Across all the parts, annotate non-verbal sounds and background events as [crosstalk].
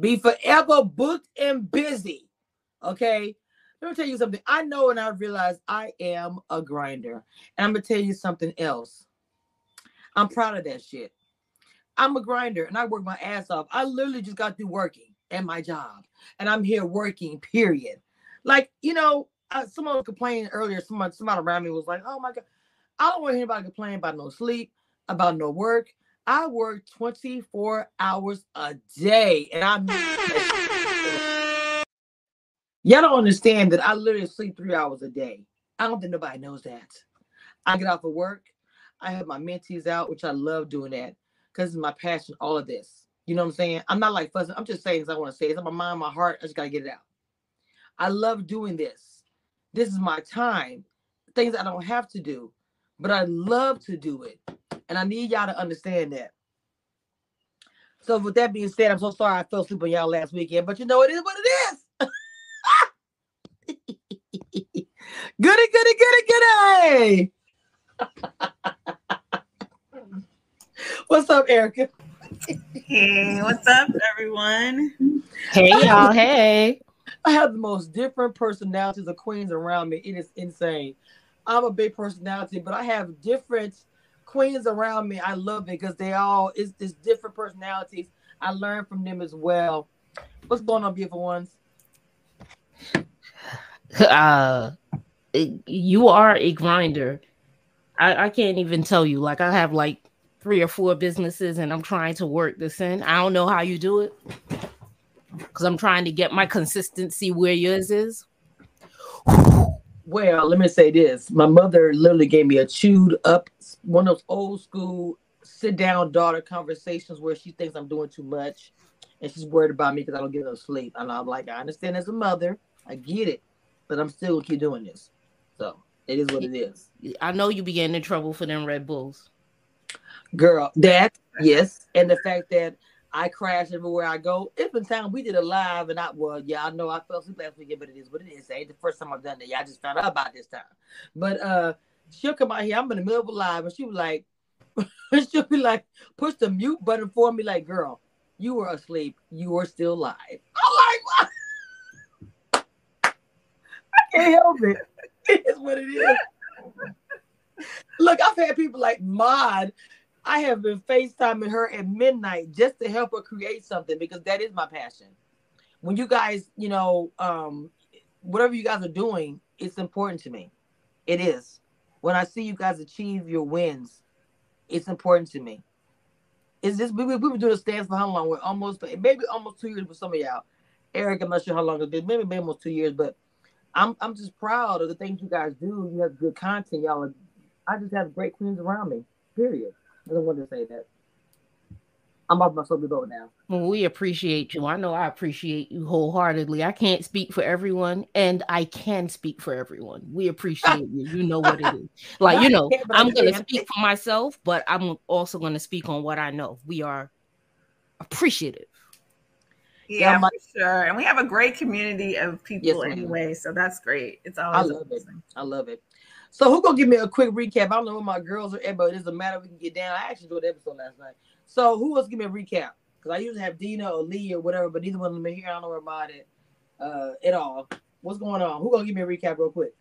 be forever booked and busy. Okay. Let me tell you something. I know and I realize I am a grinder. And I'm gonna tell you something else. I'm proud of that shit. I'm a grinder and I work my ass off. I literally just got through working at my job and I'm here working, period. Like, you know, uh, someone complained earlier, someone, somebody around me was like, oh my God, I don't want anybody complain about no sleep, about no work. I work 24 hours a day and I'm [laughs] y'all don't understand that I literally sleep three hours a day. I don't think nobody knows that. I get off of work, I have my mentees out, which I love doing that because it's my passion, all of this. You know what I'm saying? I'm not like fussing, I'm just saying as I want to say. It's on my mind, my heart. I just gotta get it out. I love doing this. This is my time. Things I don't have to do, but I love to do it. And I need y'all to understand that. So with that being said, I'm so sorry I fell asleep on y'all last weekend, but you know it is what it is. [laughs] goody, goody, goody, goody. [laughs] what's up, Erica? Hey, what's up, everyone? Hey, [laughs] y'all. Hey. I have the most different personalities of queens around me. It is insane. I'm a big personality, but I have different queens around me. I love it because they all it's, different personalities. I learn from them as well. What's going on, beautiful ones? [sighs] Uh, you are a grinder. I, I can't even tell you. Like I have like three or four businesses, and I'm trying to work this in. I don't know how you do it because I'm trying to get my consistency where yours is. [sighs] Well, let me say this. My mother literally gave me a chewed up, one of those old school sit down daughter conversations where she thinks I'm doing too much and she's worried about me because I don't get enough sleep. And I'm like, I understand as a mother, I get it, but I'm still gonna keep doing this. So it is what it is. I know you be getting in trouble for them Red Bulls. Girl, that, yes. And the fact that I crash everywhere I go. If in town we did a live and I well, yeah, I know I fell asleep last weekend, but it is what it is. It ain't the first time I've done that. I just found out about this time. But uh she'll come out here. I'm in the middle of a live and she was like, [laughs] she'll be like, push the mute button for me, like, girl, you were asleep. You are still live. I'm like, what? I can't help it. [laughs] It is what it is. Look, I've had people like Mod I have been FaceTiming her at midnight just to help her create something because that is my passion. When you guys, you know, um, whatever you guys are doing, it's important to me. It is. When I see you guys achieve your wins, it's important to me. Is this we, we've been doing this dance for how long? We're almost maybe almost two years for some of y'all. Eric, I'm not sure how long it's been, maybe, maybe almost two years, but I'm I'm just proud of the things you guys do. You have good content, y'all. I just have great queens around me. Period. I don't want to say that. I'm off my soapy boat now. Well, we appreciate you. I know I appreciate you wholeheartedly. I can't speak for everyone, and I can speak for everyone. We appreciate you. You know what it is. [laughs] Like, you know, I'm going to speak for myself, but I'm also going to speak on what I know. We are appreciative. Yeah, yeah for sure. And we have a great community of people yes, anyway. So that's great. It's always I love amazing. it. I love it. So who gonna give me a quick recap? I don't know where my girls are at, but it doesn't matter. We can get down. I actually did an episode last night. So who wants to give me a recap? Because I usually have Dina or Lee or whatever, but neither one of them are here. I don't know where about it uh, at all. What's going on? Who gonna give me a recap real quick?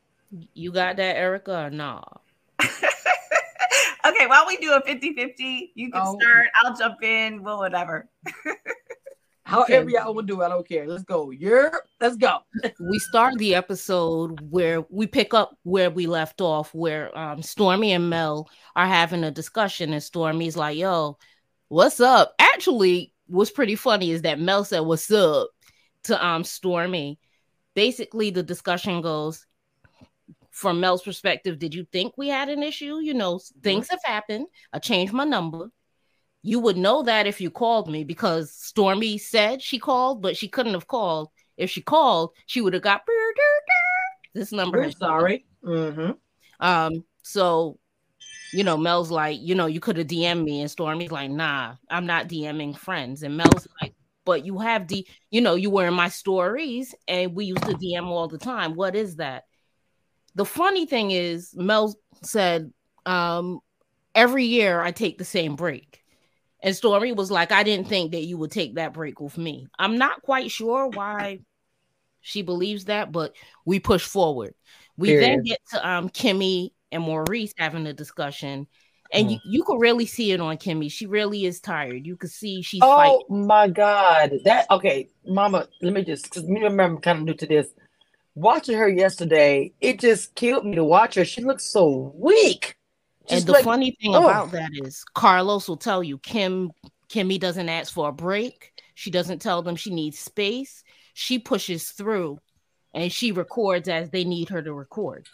You got that, Erica, or nah? [laughs] okay, while we do a 50-50, you can oh. start. I'll jump in. Well, whatever. [laughs] However y'all want to do it, I don't care. Let's go. Yeah, let's go. [laughs] we start the episode where we pick up where we left off, where um, Stormi and Mel are having a discussion, and Stormi's like, "Yo, what's up?" Actually, what's pretty funny is that Mel said, "What's up?" to um Stormi. Basically, the discussion goes from Mel's perspective. Did you think we had an issue? You know, things have happened. I changed my number you would know that if you called me because Stormi said she called, but she couldn't have called. If she called, she would have got this number. We're sorry. Mm-hmm. Um, so you know, Mel's like, you know, you could have DM'd me, and Stormi's like, nah, I'm not DMing friends. And Mel's like, but you have D, you know, you were in my stories, and we used to DM all the time. What is that? The funny thing is, Mel said, um, every year I take the same break. And Stormi was like, I didn't think that you would take that break with me. I'm not quite sure why she believes that, but we push forward. We Period. then get to um Kimmy and Maurice having a discussion. And mm. you, you could really see it on Kimmy. She really is tired. You could see she's oh fighting. my god. That okay, mama. Let me just because me remember I'm kind of new to this. Watching her yesterday, it just killed me to watch her. She looks so weak. She's and the like, funny thing oh. about that is Carlos will tell you Kim Kimmy doesn't ask for a break. She doesn't tell them she needs space. She pushes through and she records as they need her to record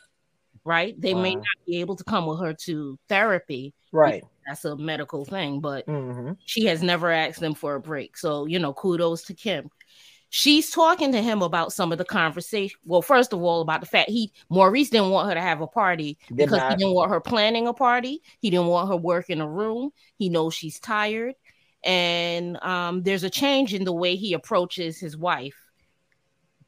right? They wow. may not be able to come with her to therapy. Right. That's a medical thing, but mm-hmm. she has never asked them for a break. So, you know, kudos to Kim. She's talking to him about some of the conversation. Well, first of all, about the fact he Maurice didn't want her to have a party Did because not. he didn't want her planning a party. He didn't want her work in a room. He knows she's tired. And um, there's a change in the way he approaches his wife.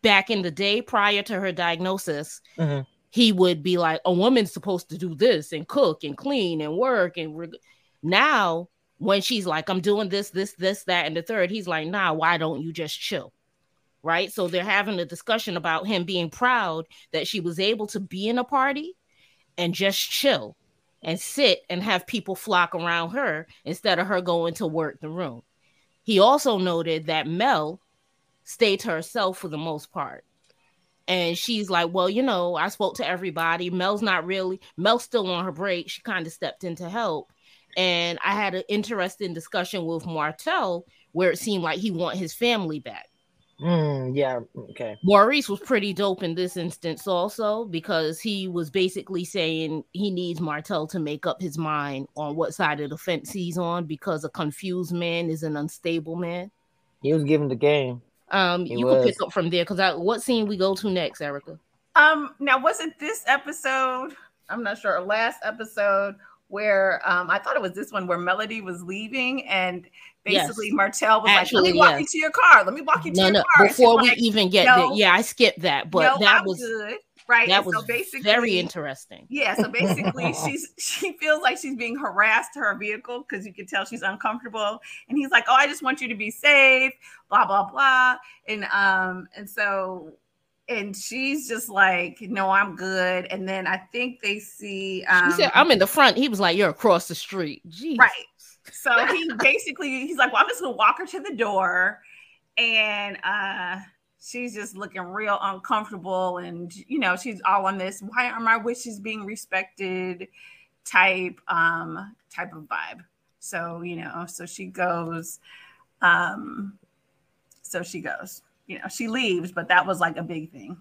Back in the day, prior to her diagnosis, mm-hmm he would be like, a woman's supposed to do this and cook and clean and work. And re-. now, when she's like, I'm doing this, this, this, that, and the third, he's like, nah, why don't you just chill? Right. So they're having a discussion about him being proud that she was able to be in a party and just chill and sit and have people flock around her instead of her going to work the room. He also noted that Mel stayed to herself for the most part and she's like, Well, you know, I spoke to everybody. Mel's not really, Mel's still on her break. She kind of stepped in to help. And I had an interesting discussion with Martell where it seemed like he want his family back. Mm, yeah, okay. Maurice was pretty dope in this instance also because he was basically saying he needs Martell to make up his mind on what side of the fence he's on because a confused man is an unstable man. He was giving the game. Um, you was. can pick up from there because what scene we go to next, Erica? Um, now wasn't this episode? I'm not sure. Last episode where um, I thought it was this one where Melody was leaving and basically yes. Martell was Actually, like, "Let me walk yes. you to your car. Let me walk you to no, your no. car." Before we like, even get no, there, yeah, I skipped that, but no, that I'm was good right that was so basically very interesting yeah so basically [laughs] she's she feels like she's being harassed to her vehicle because you can tell she's uncomfortable and he's like oh i just want you to be safe blah blah blah and um and so and she's just like no i'm good. And then i think they see um, she said i'm in the front. He was like you're across the street. Jeez. right. So he basically he's like well i'm just gonna walk her to the door. And uh she's just looking real uncomfortable and you know she's all on this why are my wishes being respected? type um type of vibe. So you know so she goes um so she goes you know she leaves but that was like a big thing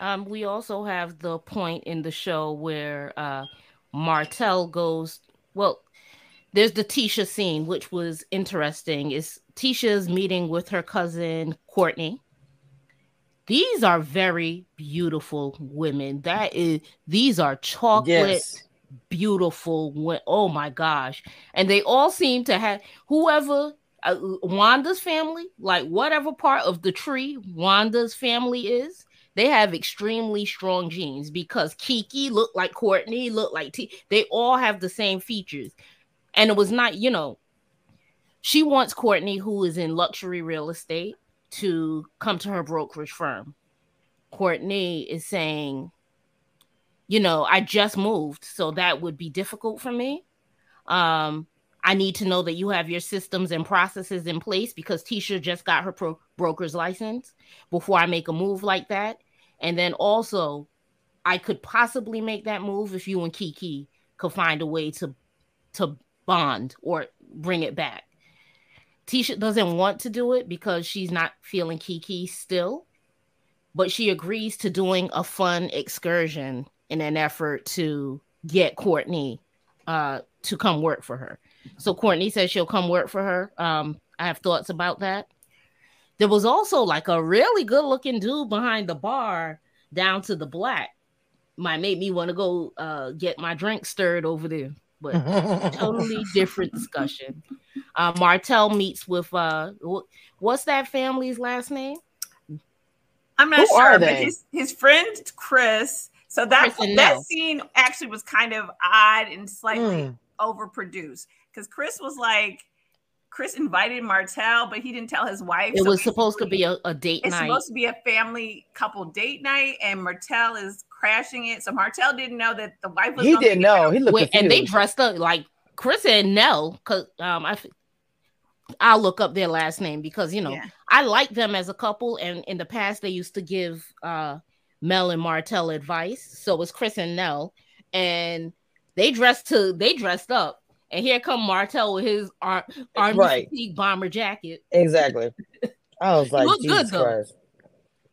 um we also have the point in the show where uh martell goes well there's the Tisha scene, which was interesting. Is Tisha's meeting with her cousin Courtney, these are very beautiful women. That is, these are chocolate yes. beautiful. Oh my gosh. And they all seem to have whoever uh, Wanda's family, like whatever part of the tree Wanda's family is, they have extremely strong genes because Kiki looked like Courtney, looked like T. They all have the same features. And it was not, you know, she wants Courtney, who is in luxury real estate to come to her brokerage firm. Courtney is saying, you know, I just moved, so that would be difficult for me. Um, I need to know that you have your systems and processes in place because Tisha just got her pro- broker's license before I make a move like that. And then also, I could possibly make that move if you and Kiki could find a way to to bond or bring it back. Tisha doesn't want to do it because she's not feeling Kiki still, but she agrees to doing a fun excursion in an effort to get Courtney uh, to come work for her. So Courtney says she'll come work for her. Um, I have thoughts about that. There was also like a really good looking dude behind the bar down to the black. Might make me want to go uh, get my drink stirred over there but [laughs] totally different discussion. Uh, Martell meets with uh, what's that family's last name? I'm not Who sure, but his, his friend Chris. So that Chris that scene actually was kind of odd and slightly mm. overproduced because Chris was like, Chris invited Martell, but he didn't tell his wife. It so was supposed to be a, a date it's night. It's supposed to be a family couple date night, and Martell is crashing it. So Martell didn't know that the wife was. He didn't know. He looked Wait, and they dressed up like Chris and Nelle, because um, I I'll look up their last name because you know yeah. I like them as a couple, and in the past they used to give uh Mel and Martell advice. So it was Chris and Nell, and they dressed to they dressed up, and here come Martell with his ar- uh, army right. bomber jacket. Exactly. I was [laughs] like, Jesus good, Christ. Though.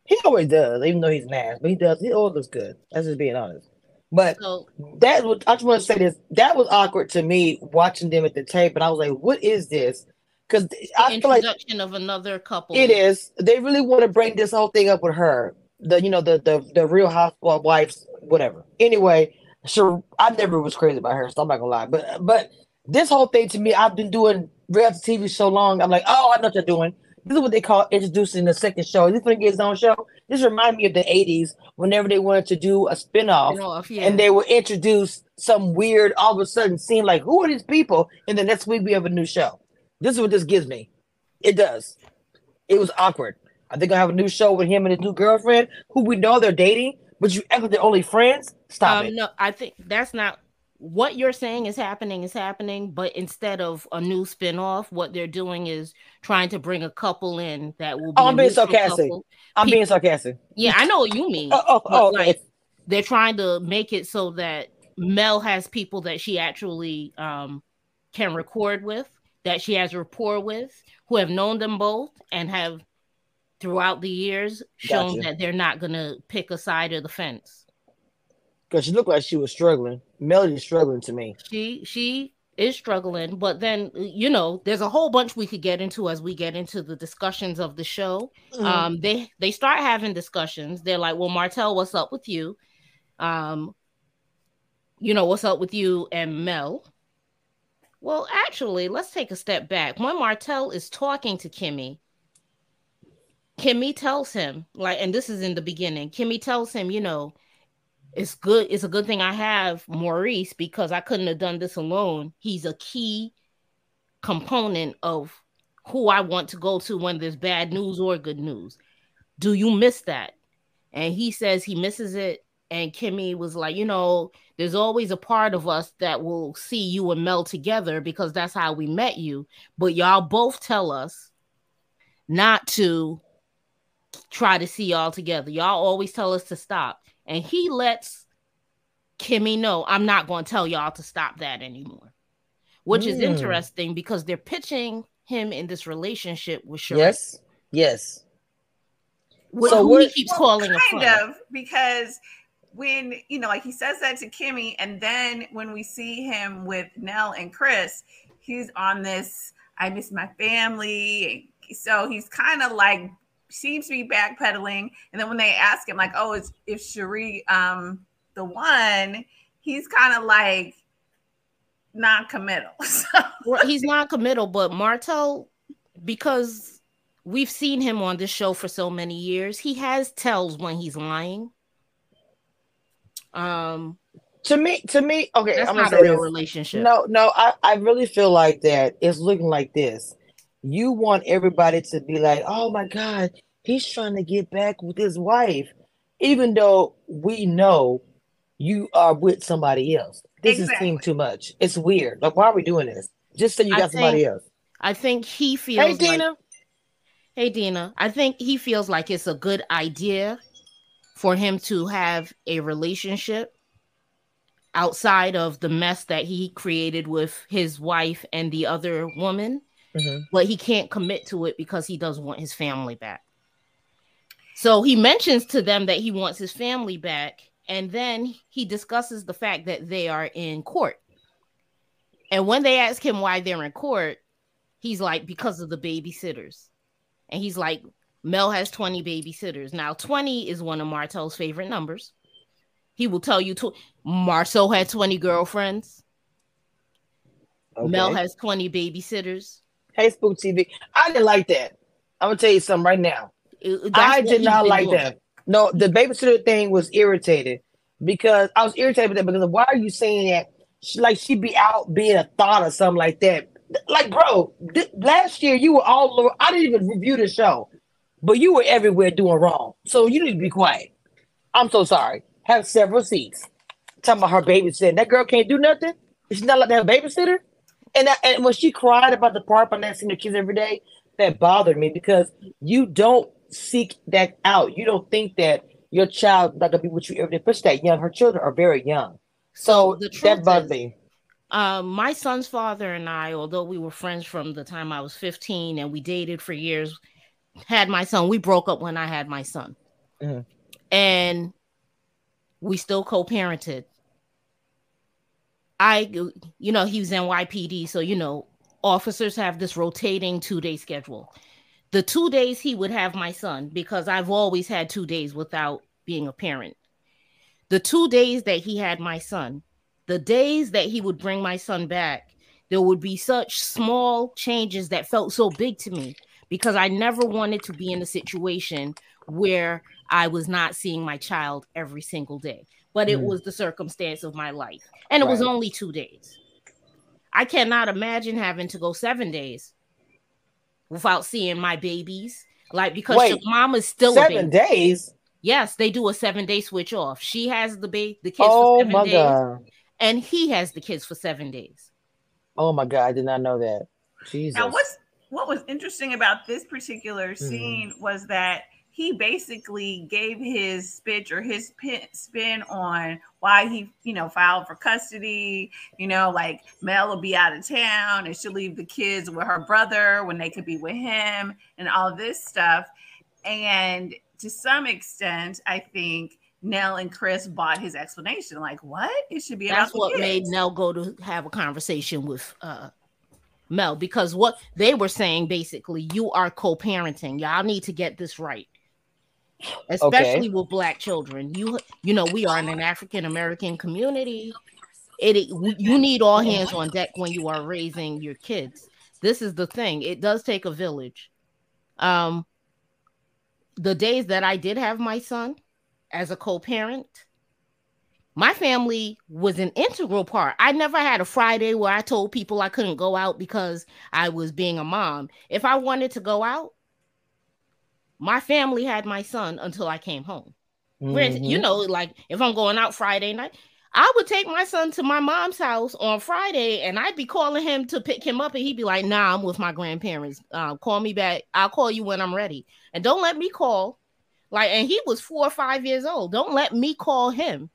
He always does, even though he's an ass, but he does. He always looks good. That's just being honest. But so, that was I just want to say this. That was awkward to me watching them at the tape, and I was like, "What is this?" Because I feel like of another couple. It is. They really want to bring this whole thing up with her. The you know the the the real housewives, uh, whatever. Anyway, sure, I never was crazy about her, so I'm not gonna lie. But but this whole thing to me, I've been doing reality TV so long. I'm like, oh, I know what they're doing. This is what they call introducing the second show. This going to get his own show? This reminds me of the 80s whenever they wanted to do a spinoff, spinoff yeah. and they would introduce some weird, all of a sudden, seem like, who are these people? And the next week we have a new show. This is what this gives me. It does. It was awkward. I think I have a new show with him and his new girlfriend, who we know they're dating, but you act like they're only friends. Stop um, it. No, I think that's not what you're saying is happening is happening, but instead of a new spin-off, what they're doing is trying to bring a couple in that will be oh, I'm being sarcastic. Couple. I'm People, being sarcastic. Yeah, I know what you mean. oh, oh, oh okay. like, they're trying to make it so that Mel has people that she actually um, can record with that she has rapport with, who have known them both and have throughout the years shown gotcha. that they're not going to pick a side of the fence. Because she looked like she was struggling. Melody's struggling to me. She she is struggling, but then you know, there's a whole bunch we could get into as we get into the discussions of the show. Mm-hmm. Um, they they start having discussions. They're like, "Well, Martell, what's up with you?" Um, you know, what's up with you and Mel? Well, actually, let's take a step back. When Martell is talking to Kimmy, Kimmy tells him, like, and this is in the beginning, Kimmy tells him, you know, it's good, it's a good thing I have Maurice because I couldn't have done this alone. He's a key component of who I want to go to when there's bad news or good news. Do you miss that? And he says he misses it. And Kimmy was like, you know, there's always a part of us that will see you and Mel together because that's how we met you. But y'all both tell us not to try to see y'all together. Y'all always tell us to stop. And he lets Kimmy know, I'm not going to tell y'all to stop that anymore. Which mm. is interesting because they're pitching him in this relationship with Sheree. Yes. Yes. so who he keeps calling kind of because when you know, like he says that to Kimmy, and then when we see him with Nell and Chris, he's on this. I miss my family. So he's kind of like seems to be backpedaling. And then when they ask him, like, "Oh, is if Sheree um the one?" He's kind of like non-committal. [laughs] So. well, he's non-committal, but Martell, because we've seen him on this show for so many years, he has tells when he's lying. Um, to me, to me, okay, that's I'm not a real this. relationship. No, no, I, I really feel like that it's looking like this. You want everybody to be like, oh my God, he's trying to get back with his wife, even though we know you are with somebody else. This exactly. is seem too much. It's weird. Like, why are we doing this? Just so you got think, somebody else. I think he feels. Hey, Dina. Like, hey, Dina. I think he feels like it's a good idea for him to have a relationship outside of the mess that he created with his wife and the other woman, mm-hmm. but he can't commit to it because he doesn't want his family back. So he mentions to them that he wants his family back, and then he discusses the fact that they are in court. And when they ask him why they're in court, he's like, because of the babysitters. And he's like, Mel has 20 babysitters. Now, 20 is one of Martell's favorite numbers. He will tell you to Marcel had 20 girlfriends. Okay. Mel has 20 babysitters. Hey, Spook TV. I didn't like that. I'm gonna tell you something right now. I did not like doing. that. No, the babysitter thing was irritated because I was irritated with that because why are you saying that? She, like she'd be out being a thought or something like that. like, bro, th- last year you were all over. I didn't even review the show, but you were everywhere doing wrong. So you need to be quiet. I'm so sorry. Have several seats. Talking about her babysitting. That girl can't do nothing. She's not like that babysitter. And that, and when she cried about the part by not seeing the kids every day, that bothered me because you don't seek that out. You don't think that your child not gonna be with you every day, especially that young. Her children are very young. So, the that bothered is- me. Um, my son's father and I, although we were friends from the time I was 15 and we dated for years, had my son. We broke up when I had my son. Mhm. And we still co-parented. I you know, he was NYPD, so you know, officers have this rotating two-day schedule. The two days he would have my son, because I've always had two days without being a parent. The two days that he had my son, the days that he would bring my son back, there would be such small changes that felt so big to me because I never wanted to be in a situation where I was not seeing my child every single day. But it Mm. was the circumstance of my life. And it was only two days. I cannot imagine having to go seven days without seeing my babies. Like because Wait, your mom is still a Seven baby. days. Yes, they do a seven day switch off. She has the baby, the kids Oh for seven my days, god. and he has the kids for seven days. Oh my god. I did not know that. Jesus. Now, what's what was interesting about this particular Mm-hmm. scene was that he basically gave his speech or his spin on why he, you know, filed for custody. You know, like Mel will be out of town and she'll leave the kids with her brother when they could be with him, and all this stuff. And to some extent, I think Nell and Chris bought his explanation. Like, what? It should be That's what made. Nell go to have a conversation with uh Mel because what they were saying basically, you are co-parenting. Y'all need to get this right. Especially with black children. You you know, we are in an African American community. It, it you need all hands on deck when you are raising your kids. This is the thing. It does take a village. Um the days that I did have my son as a co-parent, my family was an integral part. I never had a Friday where I told people I couldn't go out because I was being a mom. If I wanted to go out, my family had my son until I came home. Granted, you Mhm. know, like if I'm going out Friday night, I would take my son to my mom's house on Friday and I'd be calling him to pick him up and he'd be like, nah, I'm with my grandparents. Uh, call me back. I'll call you when I'm ready. And don't let me call. Like, and he was four or five years old. Don't let me call him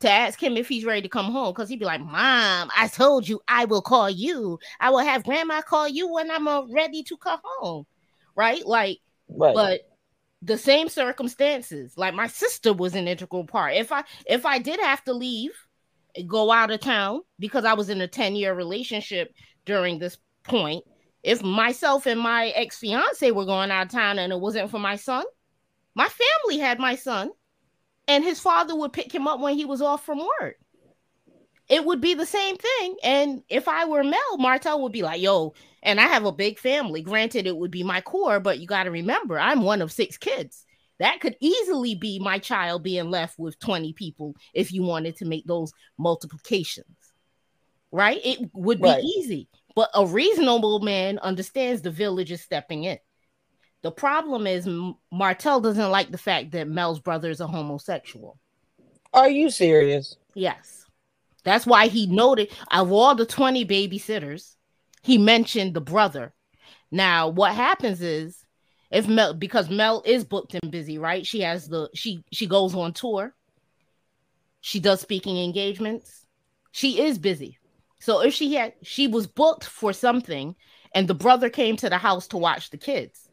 to ask him if he's ready to come home because he'd be like, Mom, I told you I will call you. I will have grandma call you when I'm uh, ready to come home. Right? Like, Right. but the same circumstances. Like my sister was an integral part. If i if i did have to leave go out of town because i was in a 10 year relationship during this point if myself and my ex-fiance were going out of town and it wasn't for my son my family had my son and his father would pick him up when he was off from work it would be the same thing and if i were mel martell would be like yo and I have a big family. Granted, it would be my core, but you got to remember, I'm one of six kids. That could easily be my child being left with 20 people if you wanted to make those multiplications, right? It would be Right. easy, but a reasonable man understands the village is stepping in. The problem is, Martell doesn't like the fact that Mel's brother is a homosexual. Are you serious? Yes. That's why he noted of all the 20 babysitters, he mentioned the brother. Now, what happens is if Mel because Mel is booked and busy, right? She has the she she goes on tour. She does speaking engagements. She is busy. So if she had she was booked for something and the brother came to the house to watch the kids.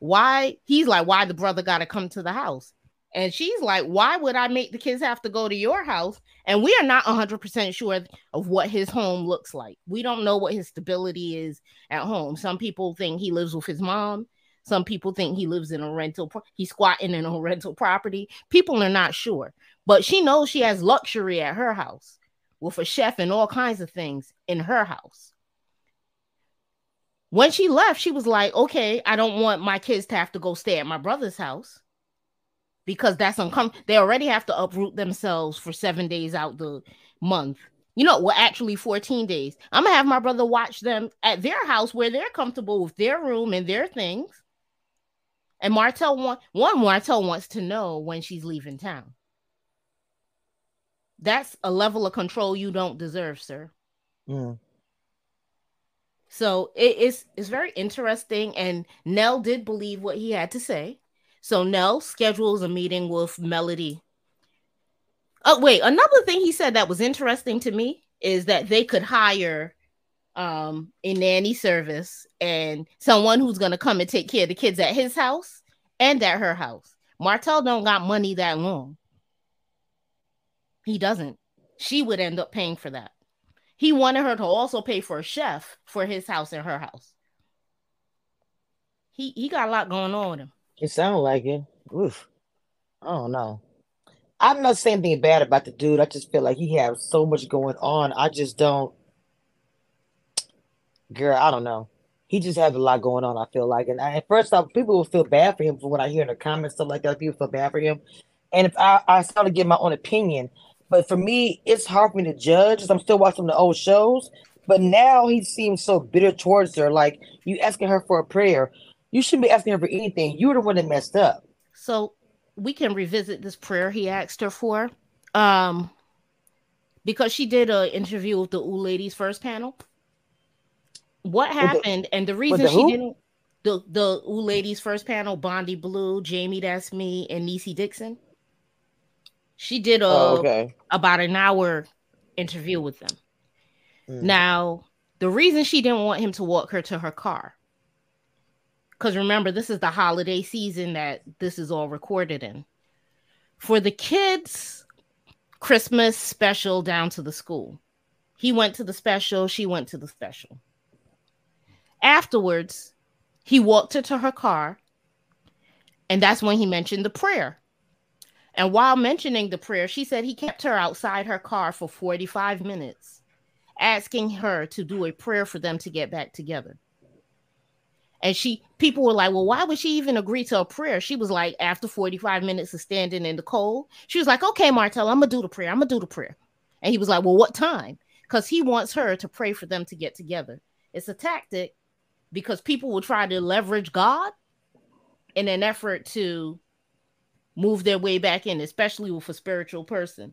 Why he's like why the brother got to come to the house? And she's like, why would I make the kids have to go to your house? And we are not 100% sure of what his home looks like. We don't know what his stability is at home. Some people think he lives with his mom. Some people think he lives in a rental, pro- he's squatting in a [laughs] rental property. People are not sure. But she knows she has luxury at her house with a chef and all kinds of things in her house. When she left, she was like, okay, I don't want my kids to have to go stay at my brother's house because that's uncomfortable. They already have to uproot themselves for seven days out the month You know, well, actually 14 days. I'm gonna have my brother watch them at their house where they're comfortable with their room and their things. And Martell want one Martell wants to know when she's leaving town. That's a level of control you don't deserve, sir. Mm. So it is it's very interesting. And Nell did believe what he had to say. So Nell schedules a meeting with Melody. Oh, wait, another thing he said that was interesting to me is that they could hire um a nanny service and someone who's gonna come and take care of the kids at his house and at her house. Martell don't got money that long. He doesn't. She would end up paying for that. He wanted her to also pay for a chef for his house and her house. He he got a lot going on with him. It sounds like it. Oof. I don't know. I'm not saying anything bad about the dude. I just feel like he has so much going on. I just don't. Girl, I don't know. He just has a lot going on. I feel like, and I, at first, off, people will feel bad for him for what I hear in the comments, stuff like that. People feel bad for him, and if I, I start to give my own opinion, but for me, it's hard for me to judge. I'm still watching the old shows, but now he seems so bitter towards her. Like you asking her for a prayer, you shouldn't be asking her for anything. You're the one that messed up. So we can revisit this prayer he asked her for. Um because she did an interview with the old ladies first panel. What happened the, and the reason the she who? didn't the the old ladies first panel, Bondi Blue, Jamie That's Me, and Niecy Dixon. She did a oh, okay. about an hour interview with them. Mm. Now, the reason she didn't want him to walk her to her car, because remember, this is the holiday season that this is all recorded in. For the kids' Christmas special down to the school, he went to the special, she went to the special. Afterwards, he walked her to her car, and that's when he mentioned the prayer. And while mentioning the prayer, she said he kept her outside her car for 45 minutes, asking her to do a prayer for them to get back together. And she, people were like, well, why would she even agree to a prayer? She was like, after 45 minutes of standing in the cold, she was like, okay, Martell, I'm gonna do the prayer. I'm gonna do the prayer. And he was like, well, what time? Because he wants her to pray for them to get together. It's a tactic because people will try to leverage God in an effort to move their way back in, especially with a spiritual person.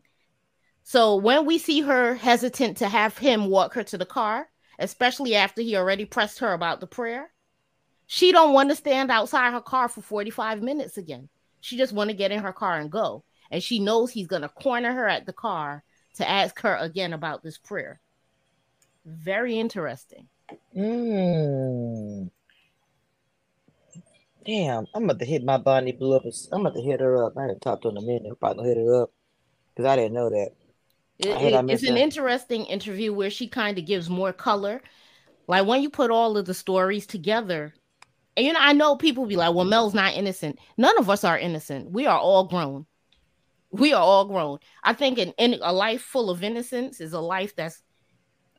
So when we see her hesitant to have him walk her to the car, especially after he already pressed her about the prayer, she don't want to stand outside her car for 45 minutes again. She just want to get in her car and go. And she knows he's going to corner her at the car to ask her again about this prayer. Very interesting. Mm. Damn, I'm about to hit my Bonnie Blue up. I'm about to hit her up. I haven't talked to her in a minute. I'm probably hit her up because I didn't know that. It, it, it's an interesting interview where she kind of gives more color. Like when you put all of the stories together, and you know, I know people be like, well, Mel's not innocent. None of us are innocent. We are all grown. We are all grown. I think in, in a life full of innocence is a life that's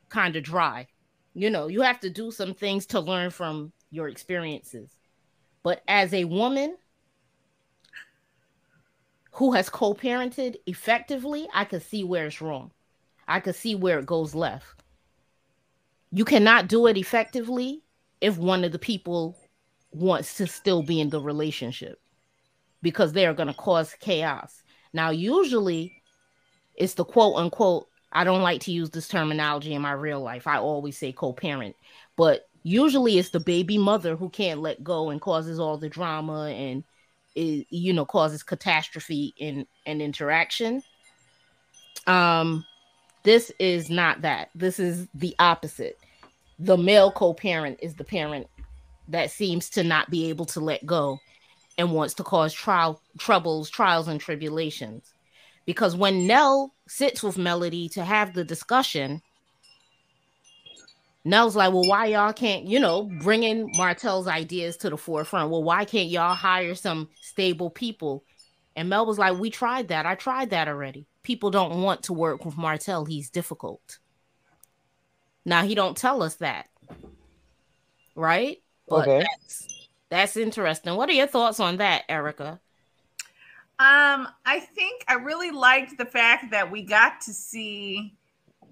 kind of dry. You know, you have to do some things to learn from your experiences. But as a woman who has co parented effectively, I could see where it's wrong. I could see where it goes left. You cannot do it effectively if one of the people wants to still be in the relationship because they are going to cause chaos. Now, usually it's the quote unquote, I don't like to use this terminology in my real life. I always say co parent, but usually it's the baby mother who can't let go and causes all the drama and you know causes catastrophe in an interaction um this is not that this is the opposite the male co-parent is the parent that seems to not be able to let go and wants to cause trial troubles trials and tribulations because when nell sits with melody to have the discussion Nell's like, well, why y'all can't, you know, bringing Martell's ideas to the forefront? Well, why can't y'all hire some stable people? And Mel was like, we tried that. I tried that already. People don't want to work with Martell. He's difficult. Now he don't tell us that, right? But okay. that's that's interesting. What are your thoughts on that, Erica? Um, I think I really liked the fact that we got to see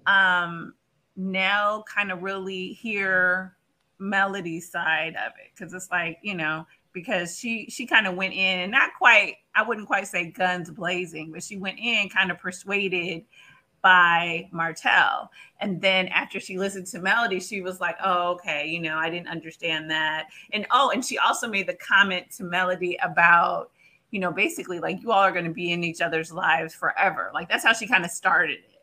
um, Nell kind of really hear melody side of it because it's like you know because she she kind of went in and not quite I wouldn't quite say guns blazing, but she went in kind of persuaded by Martell. And then after she listened to Melody, she was like, oh, okay, you know, I didn't understand that. And oh, and she also made the comment to Melody about, you know, basically like you all are going to be in each other's lives forever. Like that's how she kind of started it.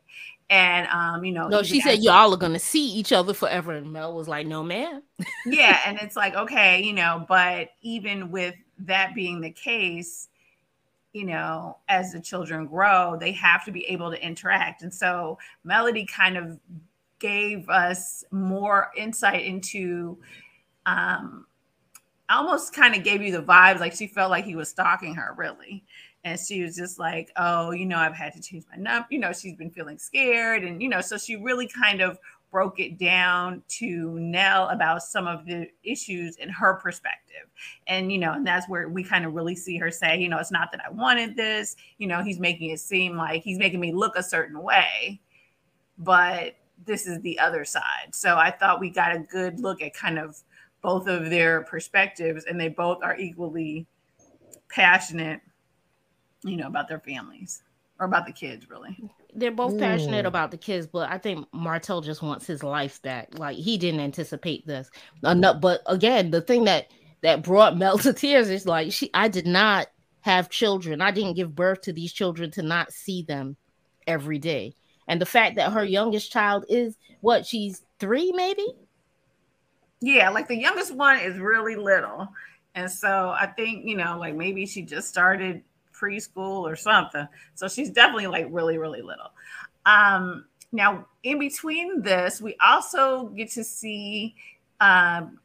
And um, you know, no, she said y'all are gonna see each other forever. And Mel was like, No, man. yeah, [laughs] and it's like, okay, you know, but even with that being the case, you know, as the children grow, they have to be able to interact. And so Melody kind of gave us more insight into um almost kind of gave you the vibes like she felt like he was stalking her really and she was just like oh you know i've had to change my number you know she's been feeling scared and you know so she really kind of broke it down to Nell about some of the issues in her perspective. And, you know, and that's where we kind of really see her say, you know, it's not that I wanted this, you know, he's making it seem like he's making me look a certain way, but this is the other side. So I thought we got a good look at kind of both of their perspectives, and they both are equally passionate, you know, about their families or about the kids, really they're both passionate mm. about the kids, but I think Martell just wants his life back. Like he didn't anticipate this. Enough, but again, the thing that that brought [laughs] Mel to tears is like she I did not have children. I didn't give birth to these children to not see them every day. And the fact that her youngest child is what she's three, maybe. Yeah, like the youngest one is really little. And so I think, you know, like maybe she just started preschool or something. So she's definitely like really, really little. Um, now, in between this, we also get to see um,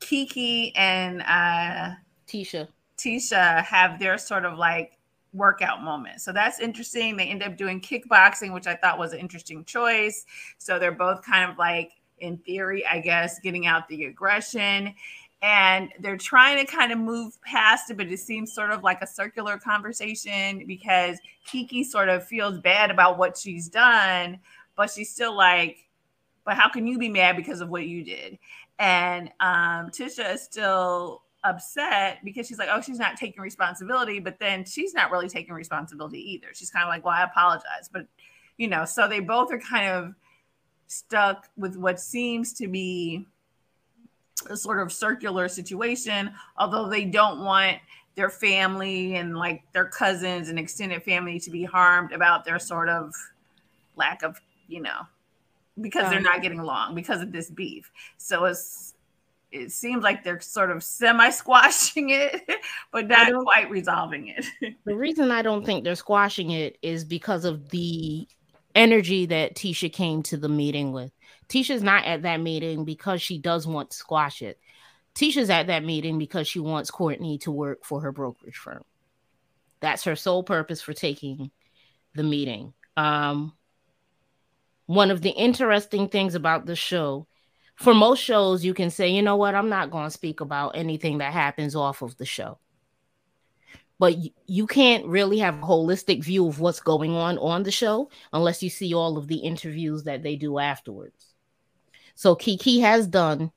Kiki and uh, Tisha. Tisha have their sort of like workout moment. So that's interesting. They end up doing kickboxing, which I thought was an interesting choice. So they're both kind of like, in theory, I guess, getting out the aggression and they're trying to kind of move past it, but it seems sort of like a circular conversation because Kiki sort of feels bad about what she's done, but she's still like, but how can you be mad because of what you did? And um, Tisha is still upset because she's like, oh, she's not taking responsibility, but then she's not really taking responsibility either. She's kind of like, well, I apologize, but you know, so they both are kind of stuck with what seems to be a sort of circular situation, although they don't want their family and like their cousins and extended family to be harmed about their sort of lack of, you know, because they're not getting along because of this beef. So it's it seems like they're sort of semi squashing [laughs] it, but not quite resolving it. [laughs] the reason I don't think they're squashing it is because of the energy that Tisha came to the meeting with. Tisha's not at that meeting because she does want to squash it. Tisha's at that meeting because she wants Courtney to work for her brokerage firm. That's her sole purpose for taking the meeting. Um, one of the interesting things about the show, for most shows, you can say, you know what, I'm not going to speak about anything that happens off of the show. But you can't really have a holistic view of what's going on on the show unless you see all of the interviews that they do afterwards. So Kiki has done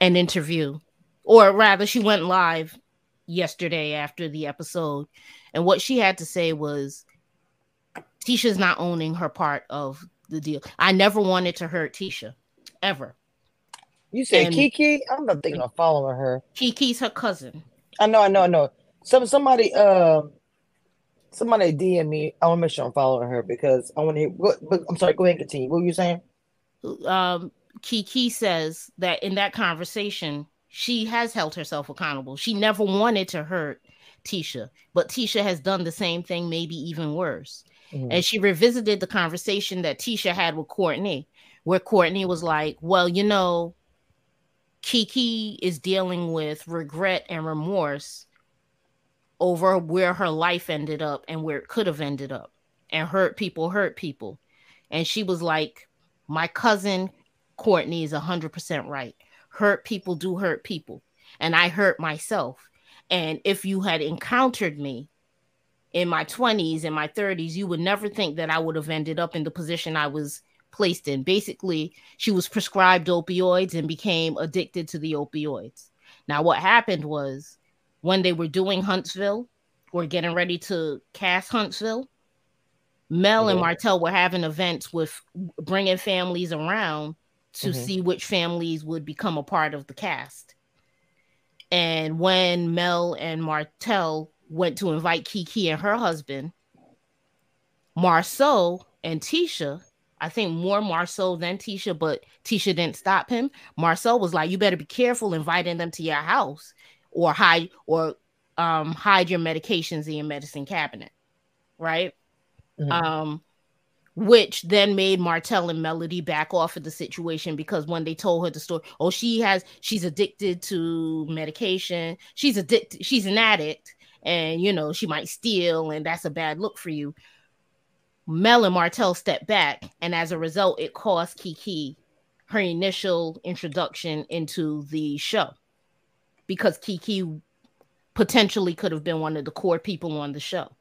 an interview, or rather, she went live yesterday after the episode. And what she had to say was Tisha's not owning her part of the deal. I never wanted to hurt Tisha, ever. You said and Kiki? I'm not thinking of following her. Kiki's her cousin. I know, I know, I know. Some somebody uh somebody DM me. I want to make sure I'm following her because I want to hear. But I'm sorry. Go ahead and continue. What were you saying? Um, Kiki says that in that conversation, she has held herself accountable. She never wanted to hurt Tisha, but Tisha has done the same thing, maybe even worse. Mm-hmm. And she revisited the conversation that Tisha had with Courtney, where Courtney was like, Well, you know, Kiki is dealing with regret and remorse over where her life ended up and where it could have ended up. And hurt people hurt people. And she was like, My cousin Courtney is 100% right. Hurt people do hurt people. And I hurt myself. And if you had encountered me in my 20s and my 30s, you would never think that I would have ended up in the position I was placed in. Basically, she was prescribed opioids and became addicted to the opioids. Now, what happened was when they were doing Huntsville or getting ready to cast Huntsville, Mel yeah. and Martell were having events with bringing families around to mm-hmm. see which families would become a part of the cast. And when Mel and Martell went to invite Kiki and her husband, Marsau and Tisha, I think more Marsau than Tisha, but Tisha didn't stop him. Marsau was like, "You better be careful inviting them to your house, or hide or um, hide your medications in your medicine cabinet." Right. Mm-hmm. Um, which then made Martell and Melody back off of the situation because when they told her the story, oh, she has she's addicted to medication, she's addicted, she's an addict, and you know, she might steal, and that's a bad look for you. Mel and Martell stepped back, and as a result, it cost Kiki her initial introduction into the show because Kiki potentially could have been one of the core people on the show.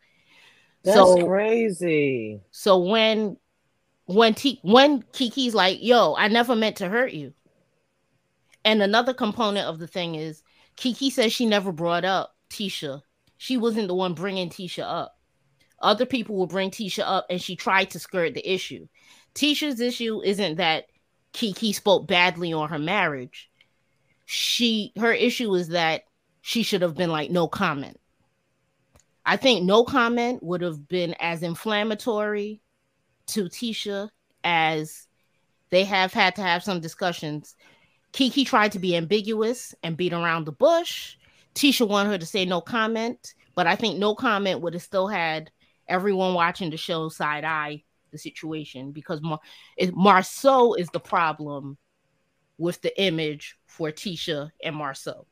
That's so, crazy. So when when T when Kiki's like, "Yo, I never meant to hurt you," and another component of the thing is Kiki says she never brought up Tisha. She wasn't the one bringing Tisha up. Other people will bring Tisha up, and she tried to skirt the issue. Tisha's issue isn't that Kiki spoke badly on her marriage. She her issue is that she should have been like no comment. I think no comment would have been as inflammatory to Tisha as they have had to have some discussions. Kiki tried to be ambiguous and beat around the bush. Tisha wanted her to say no comment, but I think no comment would have still had everyone watching the show side eye the situation because Mar- Marsau is the problem with the image for Tisha and Marsau.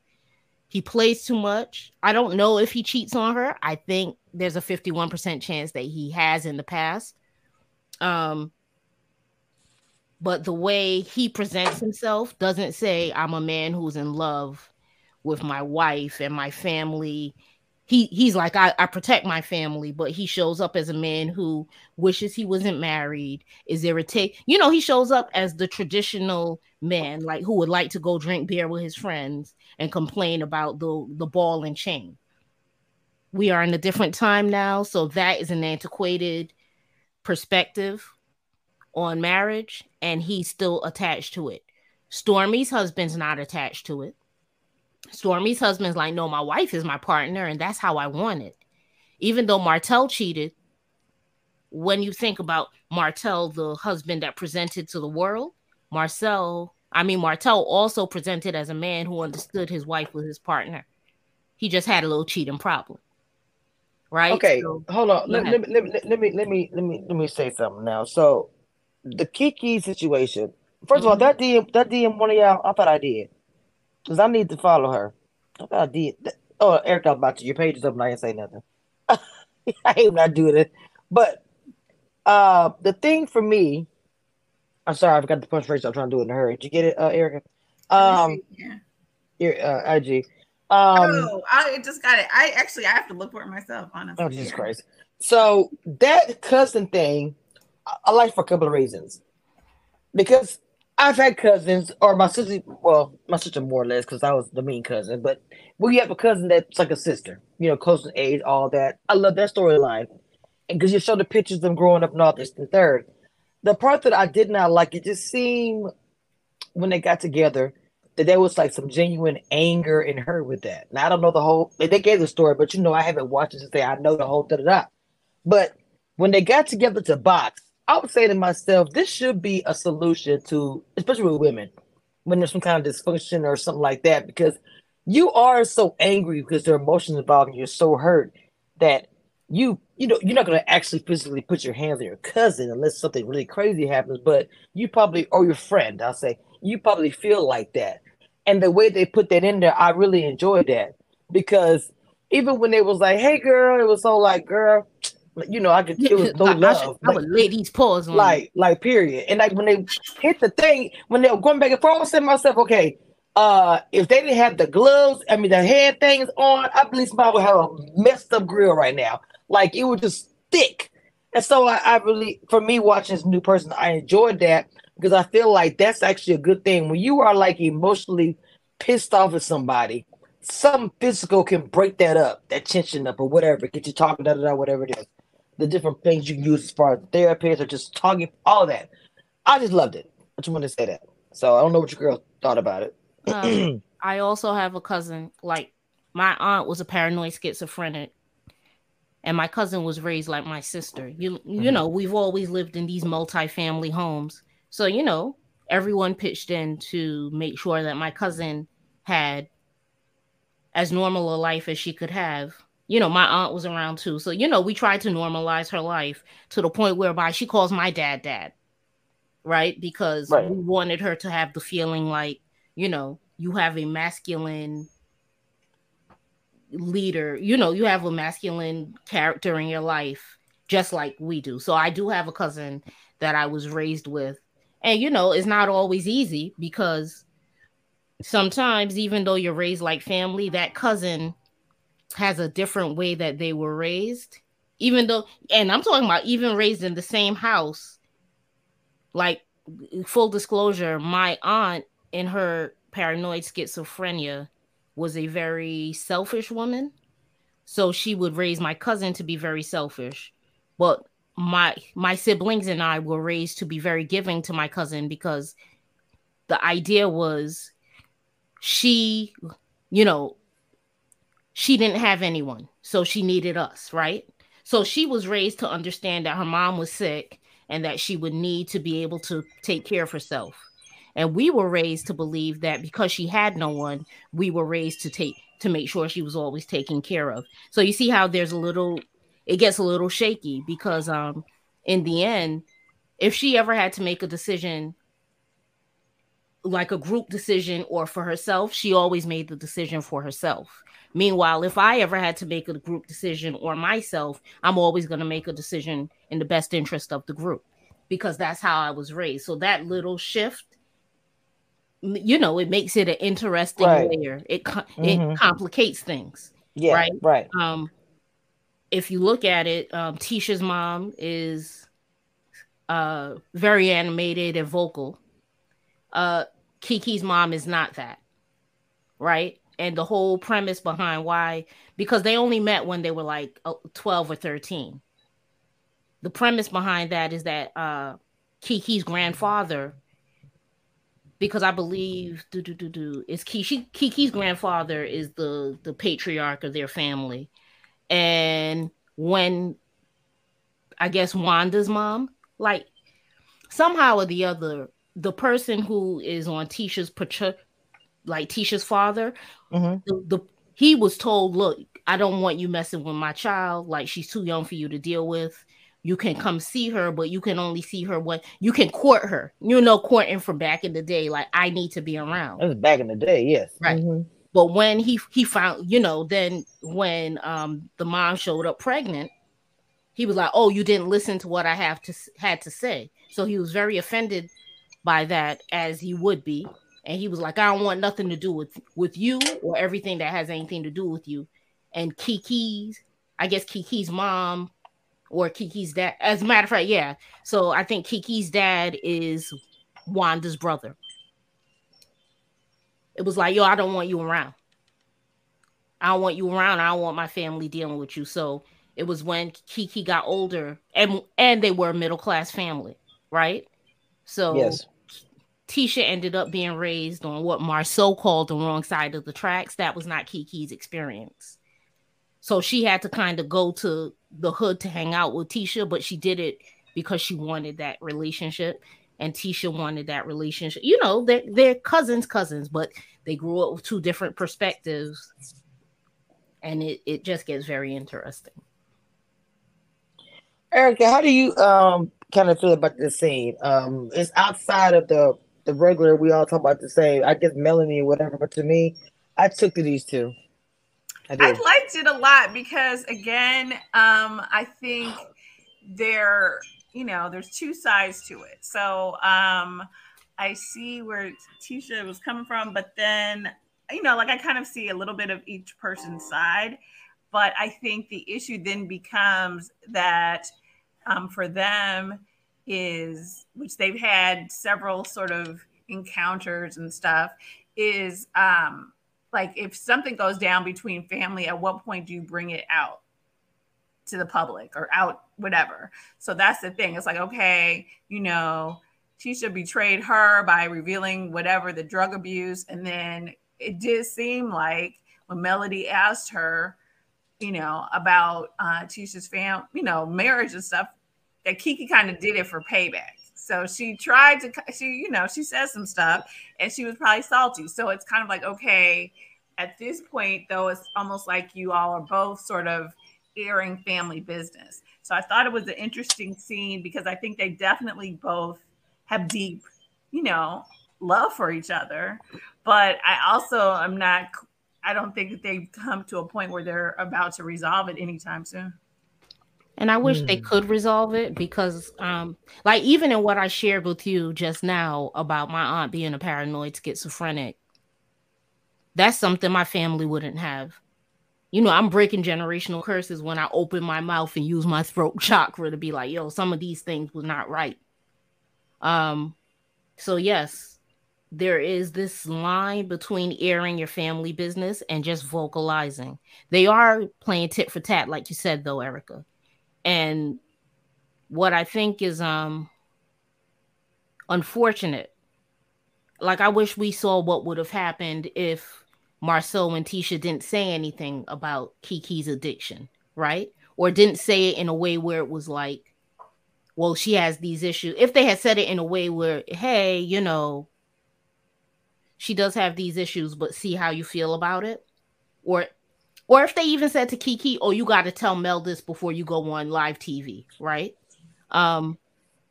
He plays too much. I don't know if he cheats on her. I think there's a 51% chance that he has in the past. Um, but the way he presents himself doesn't say I'm a man who's in love with my wife and my family he he's like I, I protect my family but he shows up as a man who wishes he wasn't married is irritate you know he shows up as the traditional man like who would like to go drink beer with his friends and complain about the the ball and chain. We are in a different time now so that is an antiquated perspective on marriage and he's still attached to it. Stormi's husband's not attached to it Stormi's husband's like, no, my wife is my partner, and that's how I want it. Even though Martell cheated, when you think about Martell, the husband that presented to the world, Marcel, I mean, Martell also presented as a man who understood his wife was his partner. He just had a little cheating problem. Right? Okay, so, hold on. Let, let, let, let, let, me let me let me let me say something now. So the Kiki situation. 1st mm-hmm. of all, mm-hmm. that DM that DM one of y'all, I thought I did. Because I need to follow her. I did. Oh, Eric, I'm about to. Your page is up and I ain't say nothing. [laughs] I ain't not doing it. But uh the thing for me, I'm sorry, I forgot the punch phrase I'm trying to do it in a hurry. Did you get it, uh, Erica? Um, yeah. Your uh, IG. Um, oh, I just got it. I actually I have to look for it myself. Honestly. Oh Jesus. Christ! So that cousin thing, I, I like for a couple of reasons. Because I've had cousins, or my sister. Well, my sister more or less, because I was the mean cousin. But we have a cousin that's like a sister, you know, close in age, all that. I love that storyline, and because you show the pictures of them growing up and all this and third. The part that I did not like, it just seemed when they got together that there was like some genuine anger in her with that. Now I don't know the whole. They gave the story, but you know I haven't watched it to say I know the whole da da da. But when they got together to box, I would say to myself, this should be a solution to, especially with women, when there's some kind of dysfunction or something like that, because you are so angry because there are emotions involved and you're so hurt that you, you know, you're not going to actually physically put your hands on your cousin unless something really crazy happens, but you probably, or your friend, I'll say, you probably feel like that. And the way they put that in there, I really enjoyed that because even when they was like, hey girl, it was so like, girl, you know, I could it was [laughs] no love. I, should, like, I would lay these paws on like, like period. And like when they hit the thing, when they were going back and forth, I was saying to myself, okay, uh, if they didn't have the gloves, I mean the head things on, I believe somebody would have a messed up grill right now. Like it was just thick. And so I, I really, for me, watching this new person, I enjoyed that because I feel like that's actually a good thing. When you are like emotionally pissed off at somebody, some physical can break that up, that tension up, or whatever, get you talking, da da da, whatever it is. The different things you can use as far as therapists or just talking, all of that. I just loved it. I just want to say that. So I don't know what your girl thought about it. Um, [clears throat] I also have a cousin, like my aunt was a paranoid schizophrenic, and my cousin was raised like my sister. You you Mhm. know, we've always lived in these multi-family homes. So, you know, everyone pitched in to make sure that my cousin had as normal a life as she could have. You know, my aunt was around too. So, you know, we tried to normalize her life to the point whereby she calls my dad dad. Right? Because Right. we wanted her to have the feeling like, you know, you have a masculine leader, you know, you have a masculine character in your life just like we do. So I do have a cousin that I was raised with. And you know, it's not always easy because sometimes even though you're raised like family, that cousin has a different way that they were raised. Even though and I'm talking about even raised in the same house. Like full disclosure, my aunt in her paranoid schizophrenia was a very selfish woman. So she would raise my cousin to be very selfish. But my my siblings and I were raised to be very giving to my cousin because the idea was she, you know, she didn't have anyone. So she needed us, right? So she was raised to understand that her mom was sick and that she would need to be able to take care of herself. And we were raised to believe that because she had no one, we were raised to take to make sure she was always taken care of. So you see how there's a little it gets a little shaky because um in the end, if she ever had to make a decision like a group decision or for herself, she always made the decision for herself. Meanwhile, if I ever had to make a group decision or myself, I'm always going to make a decision in the best interest of the group because that's how I was raised. So that little shift, you know, it makes it an interesting Right. layer. It Mhm. it complicates things. Yeah, Right. right. Um, if you look at it, um, Tisha's mom is uh very animated and vocal. Uh, Kiki's mom is not that, right? And the whole premise behind why, because they only met when they were like uh, 12 or 13. The premise behind that is that uh, Kiki's grandfather, because I believe do do do do is Kiki Kiki's grandfather is the the patriarch of their family, and when I guess Wanda's mom, like somehow or the other, the person who is on Tisha's portray, like Tisha's father, Mhm. the, the he was told, look, I don't want you messing with my child. Like she's too young for you to deal with. You can come see her, but you can only see her when you can court her. You know, courting from back in the day, like I need to be around. That was back in the day, yes. Right. Mhm. But when he he found, you know, then when um the mom showed up pregnant, he was like, "Oh, you didn't listen to what I have to had to say." So he was very offended by that, as he would be, and he was like, "I don't want nothing to do with with you or everything that has anything to do with you." And Kiki's, I guess Kiki's mom or Kiki's dad. As a matter of fact, yeah. So I think Kiki's dad is Wanda's brother. It was like, yo, I don't want you around. I don't want you around. I don't want my family dealing with you. So it was when Kiki got older, and and they were a middle class family, right? So Yes. Tisha ended up being raised on what Marsau called the wrong side of the tracks. That was not Kiki's experience. So she had to kind of go to the hood to hang out with Tisha, but she did it because she wanted that relationship. And Tisha wanted that relationship. You know, they're, they're cousins, cousins, but they grew up with two different perspectives. And it, it just gets very interesting. Erica, how do you um kind of feel about this scene? Um, it's outside of the the regular. We all talk about the same. I guess Melanie or whatever, but to me, I took to these two. I I liked it a lot because again, um, I think there, you know, there's two sides to it. So um I see where Tisha was coming from, but then you know, like I kind of see a little bit of each person's side. But I think the issue then becomes that um, for them is, which they've had several sort of encounters and stuff, is um, like if something goes down between family, at what point do you bring it out to the public or out whatever? So that's the thing. It's like, okay, you know, Tisha betrayed her by revealing whatever the drug abuse. And then it did seem like when Melody asked her, you know, about uh, Tisha's fam, you know, marriage and stuff, that Kiki kind of did it for payback. So she tried to, she, you know, she said some stuff and she was probably salty. So it's kind of like, okay, at this point, though, it's almost like you all are both sort of airing family business. So I thought it was an interesting scene because I think they definitely both have deep, you know, love for each other. But I also am not, I don't think that they've come to a point where they're about to resolve it anytime soon. And I wish mm. they hmm. could resolve it because, um, like, even in what I shared with you just now about my aunt being a paranoid schizophrenic, that's something my family wouldn't have. You know, I'm breaking generational curses when I open my mouth and use my throat [laughs] chakra to be like, yo, some of these things was not right. Um, so yes, there is this line between airing your family business and just vocalizing. They are playing tit for tat, like you said, though, Erica and what I think is um unfortunate. Like I wish we saw what would have happened if Marsau and Tisha didn't say anything about Kiki's addiction, right? Or didn't say it in a way where it was like, well, she has these issues. If they had said it in a way where, hey, you know, she does have these issues, but see how you feel about it. Or or if they even said to Kiki, "Oh, you got to tell Mel this before you go on live TV," right? Um,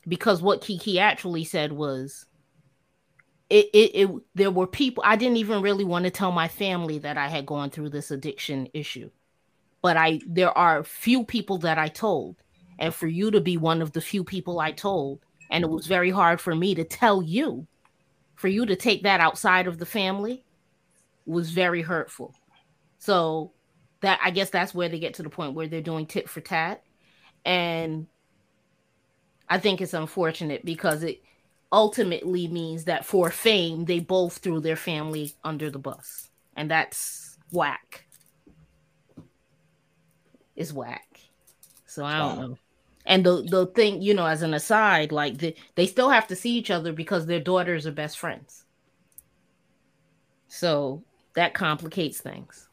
because what Kiki actually said was, it, it, it there were people I didn't even really want to tell my family that I had gone through this addiction issue, but I there are few people that I told, and for you to be one of the few people I told, and it was very hard for me to tell you, for you to take that outside of the family, was very hurtful. So that I guess that's where they get to the point where they're doing tit for tat. And I think it's unfortunate because it ultimately means that for fame, they both threw their family under the bus. And that's whack. Is whack. So I don't know. And the the thing, you know, as an aside, like the, they still have to see each other because their daughters are best friends. So that complicates things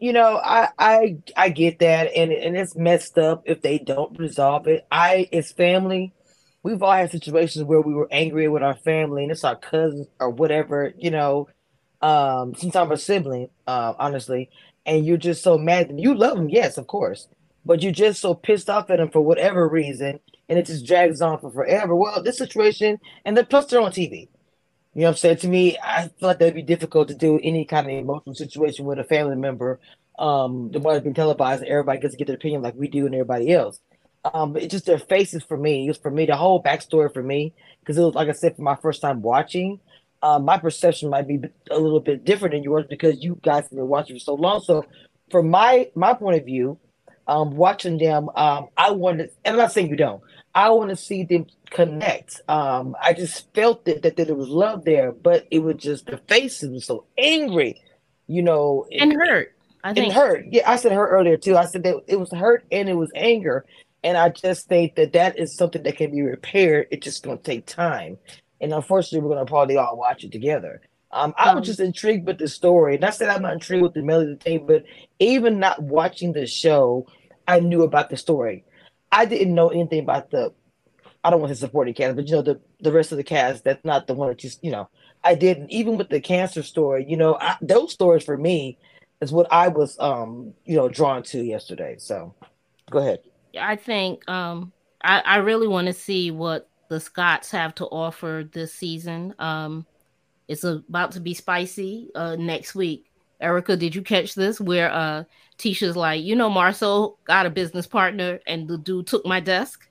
you know, I I I get that, and and it's messed up if they don't resolve it. I, it's family, we've all had situations where we were angry with our family, and it's our cousins or whatever, you know, um, sometimes a sibling, uh, honestly, and you're just so mad. You love them, yes, of course, but you're just so pissed off at them for whatever reason, and it just drags on for forever. Well, this situation, and the plus they're on TV. You know what I'm saying? To me, I feel like that'd be difficult to do any kind of emotional situation with a family member. Um, the one that's been televised and everybody gets to get their opinion like we do and everybody else. Um, but it's just their faces for me. It was for me, the whole backstory for me, because it was like I said, for my first time watching, um, my perception might be a little bit different than yours because you guys have been watching for so long. So, from my my point of view, um, watching them, um, I wanted, and I'm not saying you don't, I want to see them connect. Um, I just felt that, that that there was love there, but it was just the faces were so angry, you know, and it, hurt. I think and hurt. Yeah, I said hurt earlier too. I said that it was hurt and it was anger, and I just think that that is something that can be repaired. It's just going to take time, and unfortunately, we're going to probably all watch it together. Um, I was um, just intrigued with the story. and I said I'm not intrigued with the melody thing, but even not watching the show, I knew about the story. I didn't know anything about the I don't want to support the cast, but you know the the rest of the cast. That's not the one that just you know. I didn't even with the cancer story. You know, I, those stories for me is what I was um you know drawn to yesterday. So, go ahead. I think um I I really want to see what the Scotts have to offer this season. Um, it's about to be spicy uh next week. Erica, did you catch this? Where uh Tisha's like, you know, Marsau got a business partner, and the dude took my desk.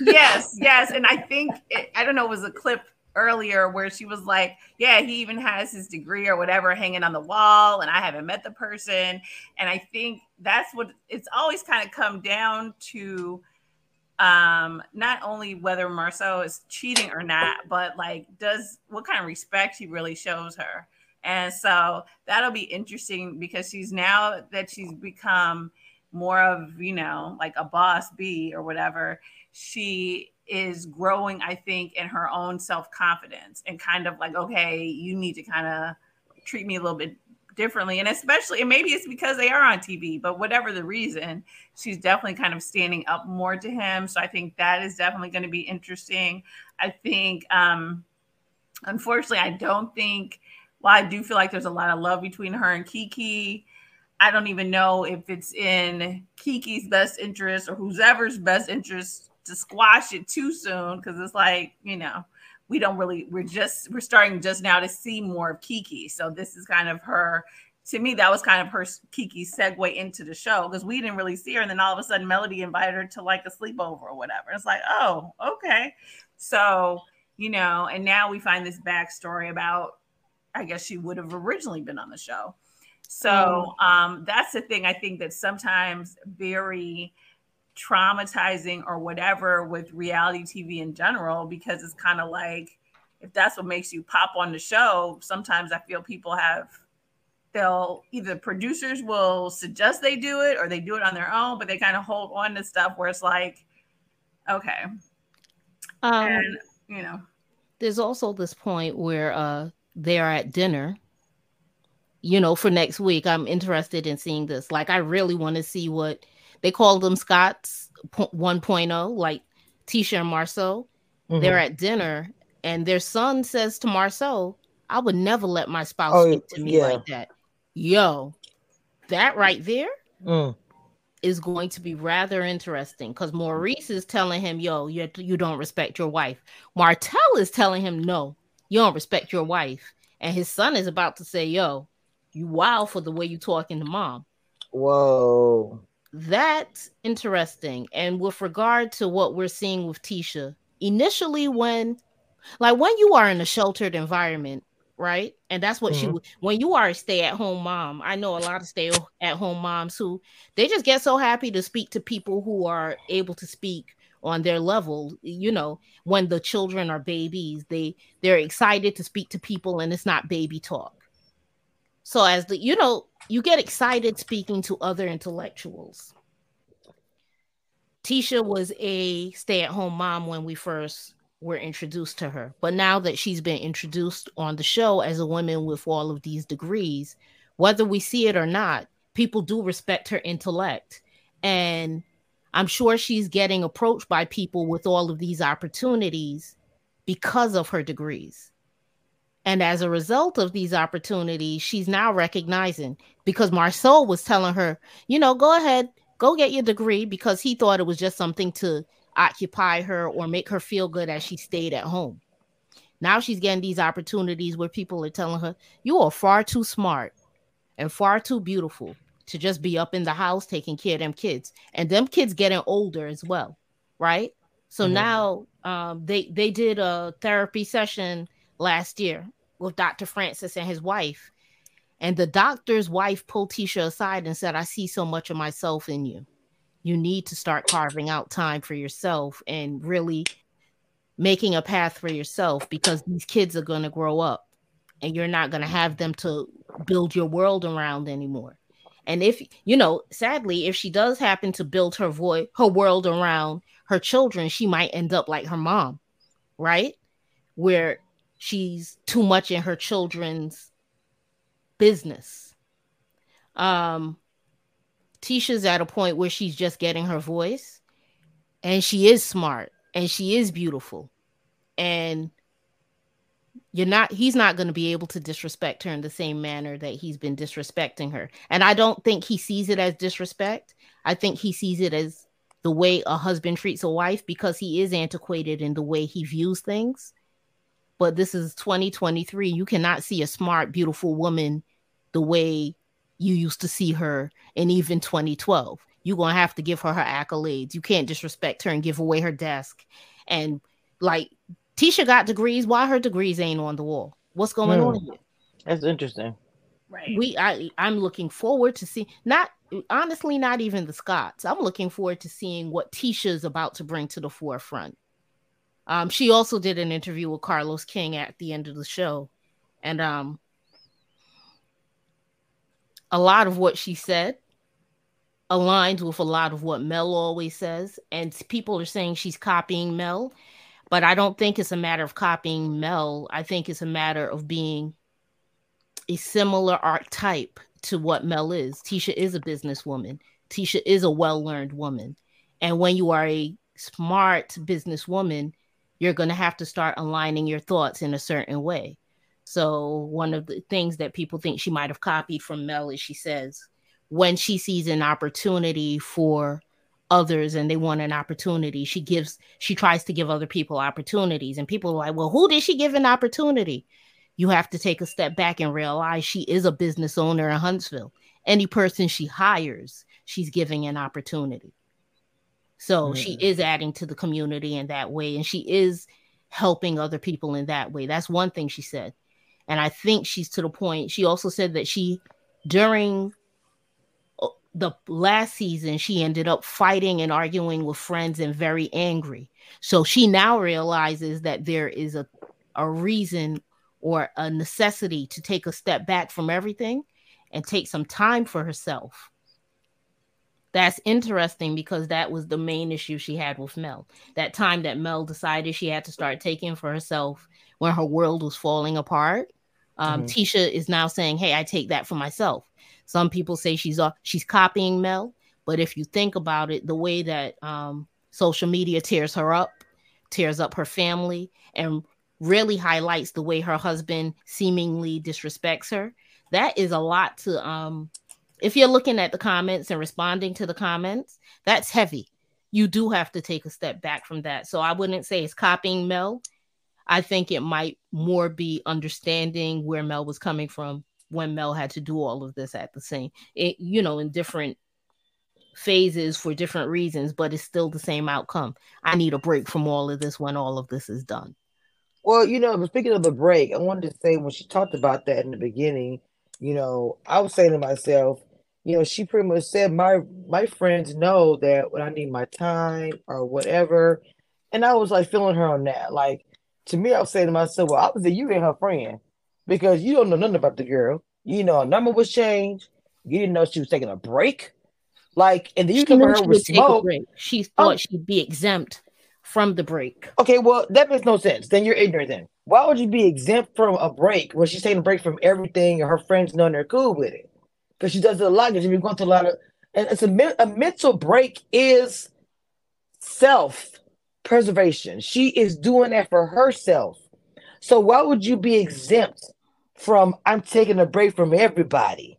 yes, [laughs] yes, and I think it, I don't know, it was a clip earlier where she was like, Yeah, he even has his degree or whatever hanging on the wall, and I haven't met the person. And I think that's what it's always kind of come down to um not only whether Marsau is cheating or not, but like does what kind of respect he really shows her. And so that'll be interesting because she's now that she's become more of, you know, like a boss B or whatever, she is growing, I think, in her own self confidence and kind of like, okay, you need to kind of treat me a little bit differently. And especially, and maybe it's because they are on TV, but whatever the reason, she's definitely kind of standing up more to him. So I think that is definitely going to be interesting. I think, um, unfortunately, I don't think, I do feel like there's a lot of love between her and Kiki. I don't even know if it's in Kiki's best interest or whoever's best interest to squash it too soon because it's like, you know, we don't really we're just we're starting just now to see more of Kiki. So this is kind of her to me that was kind of her Kiki segue into the show because we didn't really see her and then all of a sudden Melody invited her to like a sleepover or whatever. It's like, "Oh, okay." So, you know, and now we find this backstory about I guess she would have originally been on the show. So, mm. um that's the thing I think that sometimes very traumatizing or whatever with reality TV in general because it's kind of like if that's what makes you pop on the show, sometimes I feel people have they'll either producers will suggest they do it or they do it on their own, but they kind of hold on to stuff where it's like, okay. Um, and you know, there's also this point where uh they are at dinner you know for next week i'm interested in seeing this like i really want to see what they call them Scott's 1.0, like Tisha and Marsau. Mm-hmm. They're at dinner, and their son says to Marsau, I would never let my spouse oh, speak to me yeah. like that. Yo, that right there mm. is going to be rather interesting because Maurice is telling him, Yo, you, you don't respect your wife. Martell is telling him, No, you don't respect your wife. And his son is about to say, Yo, you wild for the way you talking to mom. Whoa that's interesting. And with regard to what we're seeing with Tisha, initially when like when you are in a sheltered environment, right? And that's what mm-hmm. she when you are a stay-at-home mom. I know a lot of stay-at-home moms who they just get so happy to speak to people who are able to speak on their level you know when the children are babies they they're excited to speak to people and it's not baby talk so as the you know, you get excited speaking to other intellectuals. Tisha was a stay-at-home mom when we first were introduced to her. But now that she's been introduced on the show as a woman with all of these degrees, whether we see it or not, people do respect her intellect. And I'm sure she's getting approached by people with all of these opportunities because of her degrees. And as a result of these opportunities, she's now recognizing because Marsau was telling her, you know, go ahead, go get your degree because he thought it was just something to occupy her or make her feel good as she stayed at home. Now she's getting these opportunities where people are telling her, you are far too smart and far too beautiful to just be up in the house taking care of them kids. And them kids getting older as well, right? So mm-hmm. now um, they they did a therapy session last year with Dr. Francis and his wife. And the doctor's wife pulled Tisha aside and said, I see so much of myself in you. You need to start carving out time for yourself and really making a path for yourself because these kids are going to grow up and you're not going to have them to build your world around anymore. And if you know, sadly, if she does happen to build her voice, her world around her children, she might end up like her mom, right? Where she's too much in her children's business. Um, Tisha's at a point where she's just getting her voice, and she is smart and she is beautiful, and you're not he's not going to be able to disrespect her in the same manner that he's been disrespecting her and i don't think he sees it as disrespect i think he sees it as the way a husband treats a wife because he is antiquated in the way he views things but this is 2023. You cannot see a smart, beautiful woman the way you used to see her in even 2012. You're going to have to give her her accolades. You can't disrespect her and give away her desk. And like Tisha got degrees. Why her degrees ain't on the wall? What's going on Hmm. here? That's interesting. Right. We I I'm looking forward to see not honestly not even the Scotts. I'm looking forward to seeing what Tisha's about to bring to the forefront. Um, she also did an interview with Carlos King at the end of the show, and um, a lot of what she said aligns with a lot of what Mel always says, and people are saying she's copying Mel, but I don't think it's a matter of copying Mel. I think it's a matter of being a similar archetype to what Mel is. Tisha is a businesswoman. Tisha is a well-learned woman. And when you are a smart businesswoman, you're going to have to start aligning your thoughts in a certain way. So one of the things that people think she might have copied from Mel is she says when she sees an opportunity for others and they want an opportunity, she gives she tries to give other people opportunities and people are like, "Well, who did she give an opportunity?" You have to take a step back and realize she is a business owner in Huntsville. Any person she hires, she's giving an opportunity. So she Mhm. is adding to the community in that way and she is helping other people in that way. That's one thing she said. And I think she's to the point. She also said that she, during the last season, she ended up fighting and arguing with friends and very angry. So she now realizes that there is a, a reason or a necessity to take a step back from everything and take some time for herself. That's interesting because that was the main issue she had with Mel. That time that Mel decided she had to start taking for herself when her world was falling apart. Um, Mhm. Tisha is now saying, "Hey, I take that for myself." Some people say she's she's copying Mel, but if you think about it, the way that um, social media tears her up, tears up her family, and really highlights the way her husband seemingly disrespects her, that is a lot to um if you're looking at the comments and responding to the comments, that's heavy. You do have to take a step back from that. So I wouldn't say it's copying Mel. I think it might more be understanding where Mel was coming from when Mel had to do all of this at the same, it, you know, in different phases for different reasons, but it's still the same outcome. I need a break from all of this when all of this is done. Well, you know, speaking of the break, I wanted to say when she talked about that in the beginning, you know, I was saying to myself, you know, she pretty much said my my friends know that when I need my time or whatever, and I was like feeling her on that. Like to me, I was saying to myself, well, obviously you ain't her friend because you don't know nothing about the girl. You know, her number was changed. You didn't know she was taking a break. Like, and then you come her she with would take a smoke. She Oh. thought she'd be exempt from the break. Okay, well, that makes no sense. Then you're ignorant. Then why would you be exempt from a break when she's taking a break from everything and her friends know they're cool with it? Because she does it a lot. Because you've been going through a lot of, and it's a a mental break is self preservation. She is doing that for herself. So why would you be exempt from? I'm taking a break from everybody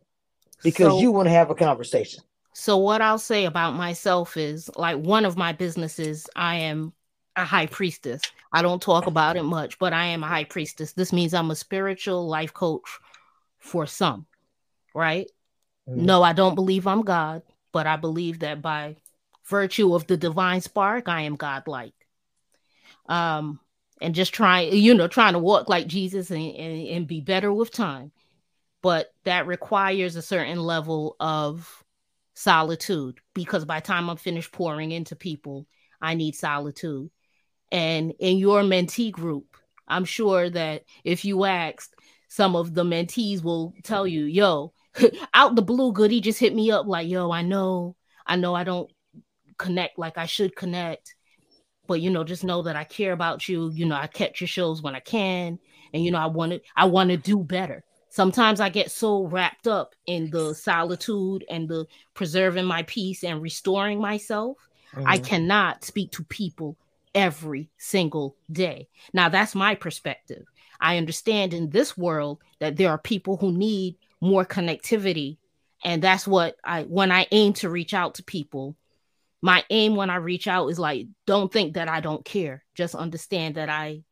because So- you want to have a conversation. So what I'll say about myself is like one of my businesses, I am a high priestess. I don't talk about it much, but I am a high priestess. This means I'm a spiritual life coach for some, right? Mhm. No, I don't believe I'm God, but I believe that by virtue of the divine spark, I am godlike. Um, and just trying, you know, trying to walk like Jesus and, and, and be better with time. But that requires a certain level of solitude because by time I'm finished pouring into people, I need solitude. And in your mentee group, I'm sure that if you asked, some of the mentees will tell you, yo, [laughs] out the blue, Goody just hit me up like, yo, I know, I know I don't connect like I should connect, but you know, just know that I care about you. You know, I catch your shows when I can, and you know, I want to, I want to do better. Sometimes I get so wrapped up in the solitude and the preserving my peace and restoring myself. I Mhm. cannot speak to people every single day. Now, that's my perspective. I understand in this world that there are people who need more connectivity. And that's what I, when I aim to reach out to people, my aim when I reach out is like, don't think that I don't care. Just understand that I,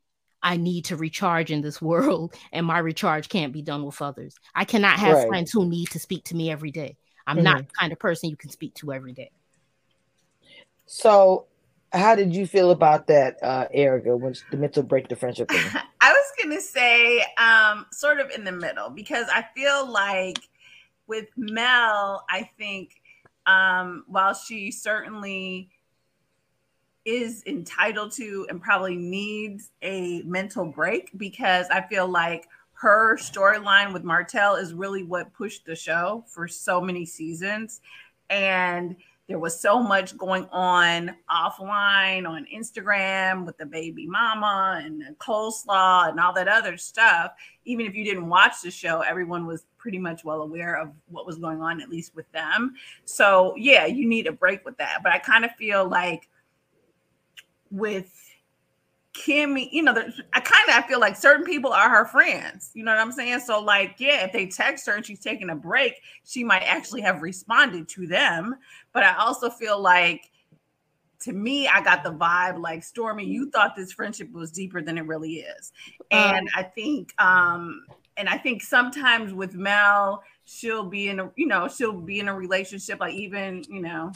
I need to recharge in this [laughs] world and my recharge can't be done with others. I cannot have Right. friends who need to speak to me every day. I'm not the kind of person you can speak to every day. So how did you feel about that, uh, Erica, when the mental break the friendship thing? [laughs] I was gonna say, um, sort of in the middle because I feel like with Mel, I think um, while she certainly is entitled to and probably needs a mental break because I feel like her storyline with Martell is really what pushed the show for so many seasons. And there was so much going on offline on Instagram with the baby mama and the coleslaw and all that other stuff. Even if you didn't watch the show, everyone was pretty much well aware of what was going on, at least with them. So, yeah, you need a break with that. But I kind of feel like with Kimmy, you know, I kind of I feel like certain people are her friends. You know what I'm saying? So, like, yeah, if they text her and she's taking a break, she might actually have responded to them. But I also feel like, to me, I got the vibe like Stormi, you thought this friendship was deeper than it really is, and um, I think, um, and I think sometimes with Mel, she'll be in a, you know, she'll be in a relationship, like even, you know,